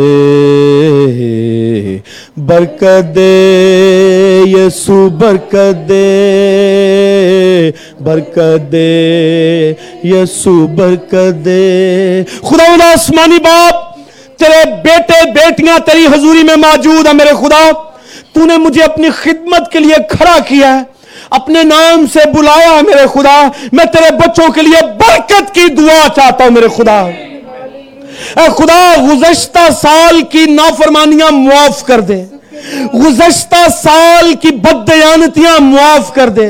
برکت دے یسو، برکت دے۔ برکت دے یسو، برکت دے۔ خدا آسمانی باپ تیرے بیٹے بیٹیاں تیری حضوری میں موجود ہیں میرے خدا، تو نے مجھے اپنی خدمت کے لیے کھڑا کیا ہے، اپنے نام سے بلایا ہے میرے خدا، میں تیرے بچوں کے لیے برکت کی دعا چاہتا ہوں میرے خدا۔ اے خدا، گزشتہ سال کی نافرمانیاں معاف کر دے۔ گزشتہ سال کی بدیانتیاں معاف کر دے۔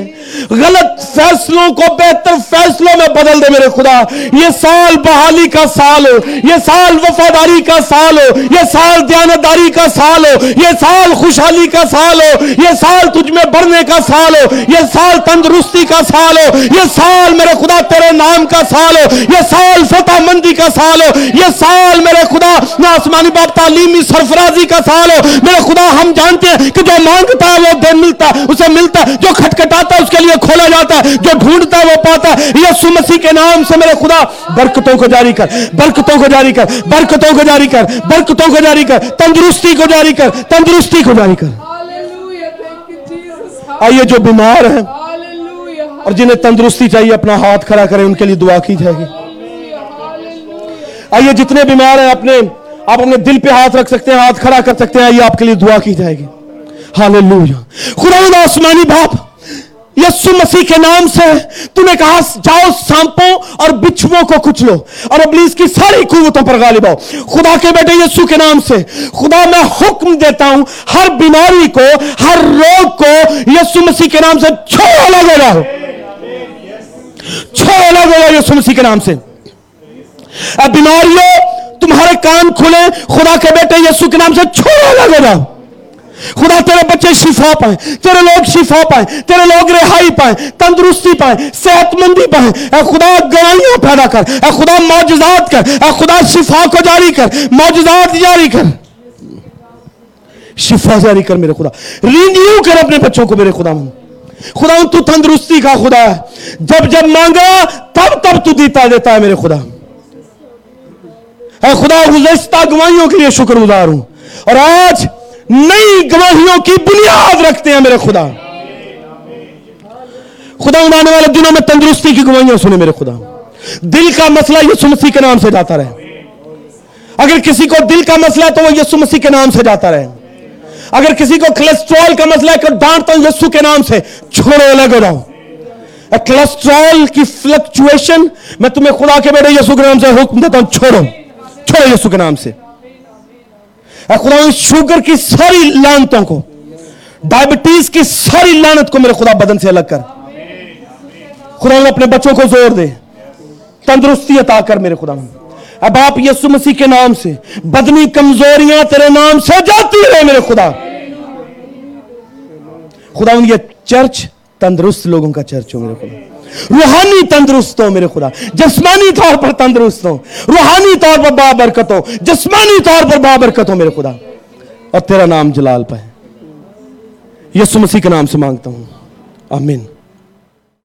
غلط فیصلوں کو بہتر فیصلوں میں بدل دے میرے خدا۔ یہ سال بحالی کا سال ہو، یہ سال وفاداری کا سال ہو، یہ سال دیانتداری کا سال ہو، یہ سال خوشحالی کا سال ہو، یہ سال تجھ میں بڑھنے کا سال ہو، یہ سال تندرستی کا سال ہو، یہ سال میرے خدا تیرے نام کا سال ہو، یہ سال فتح مندی کا سال ہو، یہ سال میرے خدا نہ آسمانی باپ تعلیمی سرفرازی کا سال ہو۔ میرے خدا، ہم جانتے ہیں کہ جو مانگتا ہے وہ دن ملتا ہے اسے ملتا ہے جو کھٹکھٹاتا ہے اس کے لیے کھولا جاتا ہے جو ڈھونڈتا ہے وہ پاتا ہے یسو مسیح کے نام سے میرے خدا برکتوں کو جاری کر برکتوں کو جاری کر برکتوں کو جاری کر برکتوں کو جاری کر تندرستی کو جاری کر تندرستی کو جاری کر. آئیے جو بیمار ہیں. اور جنہیں تندرستی چاہیے اپنا ہاتھ کھڑا کریں ان کے لیے دعا کی جائے گی. آئیے جتنے بیمار ہیں اپنے آپ اپنے دل پہ ہاتھ رکھ سکتے ہیں ہاتھ کھڑا کر سکتے ہیں آئیے آپ کے لیے دعا کی جائے گی ہاللویا خدا آسمانی باپ یسو مسیح کے نام سے تو نے کہا، جاؤ سانپوں اور بچھووں کو کچلو اور ابلیس کی ساری قوتوں پر غالب آؤ۔ خدا کے بیٹے یسو کے نام سے، خدا میں حکم دیتا ہوں، ہر بیماری کو، ہر روگ کو یسو مسیح کے نام سے چھوڑو الگ ہو۔ جاؤ چھوڑو الگ ہو جاؤ یسو مسیح کے نام سے۔ اے بیماریوں، تمہارے کان کھلے، خدا کے بیٹے یسو کے نام سے چھوڑو الگ ہو۔ جاؤ خدا تیرے بچے شفا پائیں تیرے لوگ شفا پائیں تیرے لوگ رہائی پائیں تندرستی پائیں صحت مندی پائیں اے خدا گواہیاں پیدا کر۔ اے خدا، معجزات کر۔ اے خدا، شفا کو جاری کر۔ معجزات جاری کر۔ شفا جاری کر میرے خدا۔ رینیو کر اپنے بچوں کو میرے خدا خدا، تو تندرستی کا خدا ہے۔ جب جب مانگا، تب تب تو دیتا دیتا ہے میرے خدا۔ اے خدا، گزشتہ گواہیوں کے لیے شکر گزار ہوں۔ اور آج نئی گواہیوں کی بنیاد رکھتے ہیں میرے خدا۔ خدا آنے والے دنوں میں تندرستی کی گواہیاں سنے میرے خدا۔ دل کا مسئلہ یسو مسیح کے نام سے جاتا رہے۔ اگر کسی کو دل کا مسئلہ ہے تو وہ یسو مسیح کے نام سے جاتا رہے۔ اگر کسی کو کلسٹرول کا مسئلہ ہے کہ ڈانٹتا ہوں یسو کے نام سے۔ چھوڑو، الگ ہو جاؤ۔ کلسٹرول کی فلکچویشن میں تمہیں خدا کے بیٹے یسو کے نام سے حکم دیتا ہوں، چھوڑو۔ چھوڑو یسو کے نام سے۔ اے خدا، اس شوگر کی ساری لانتوں کو، ڈائبٹیز کی ساری لانت کو میرے خدا بدن سے الگ کر۔ خدا اپنے بچوں کو زور دے۔ تندرستی عطا کر میرے خدا۔ اب آپ یسو مسیح کے نام سے، بدنی کمزوریاں تیرے نام سے جاتی رہے میرے خدا۔ خدا یہ چرچ، تندرست لوگوں کا چرچ ہو میرے خدا۔ روحانی تندرست ہو میرے خدا، جسمانی طور پر تندرست ہو، روحانی طور پر بابرکت ہو، جسمانی طور پر بابرکت ہو میرے خدا۔ اور تیرا نام جلال پہ یسو مسیح کے نام سے مانگتا ہوں۔ آمین۔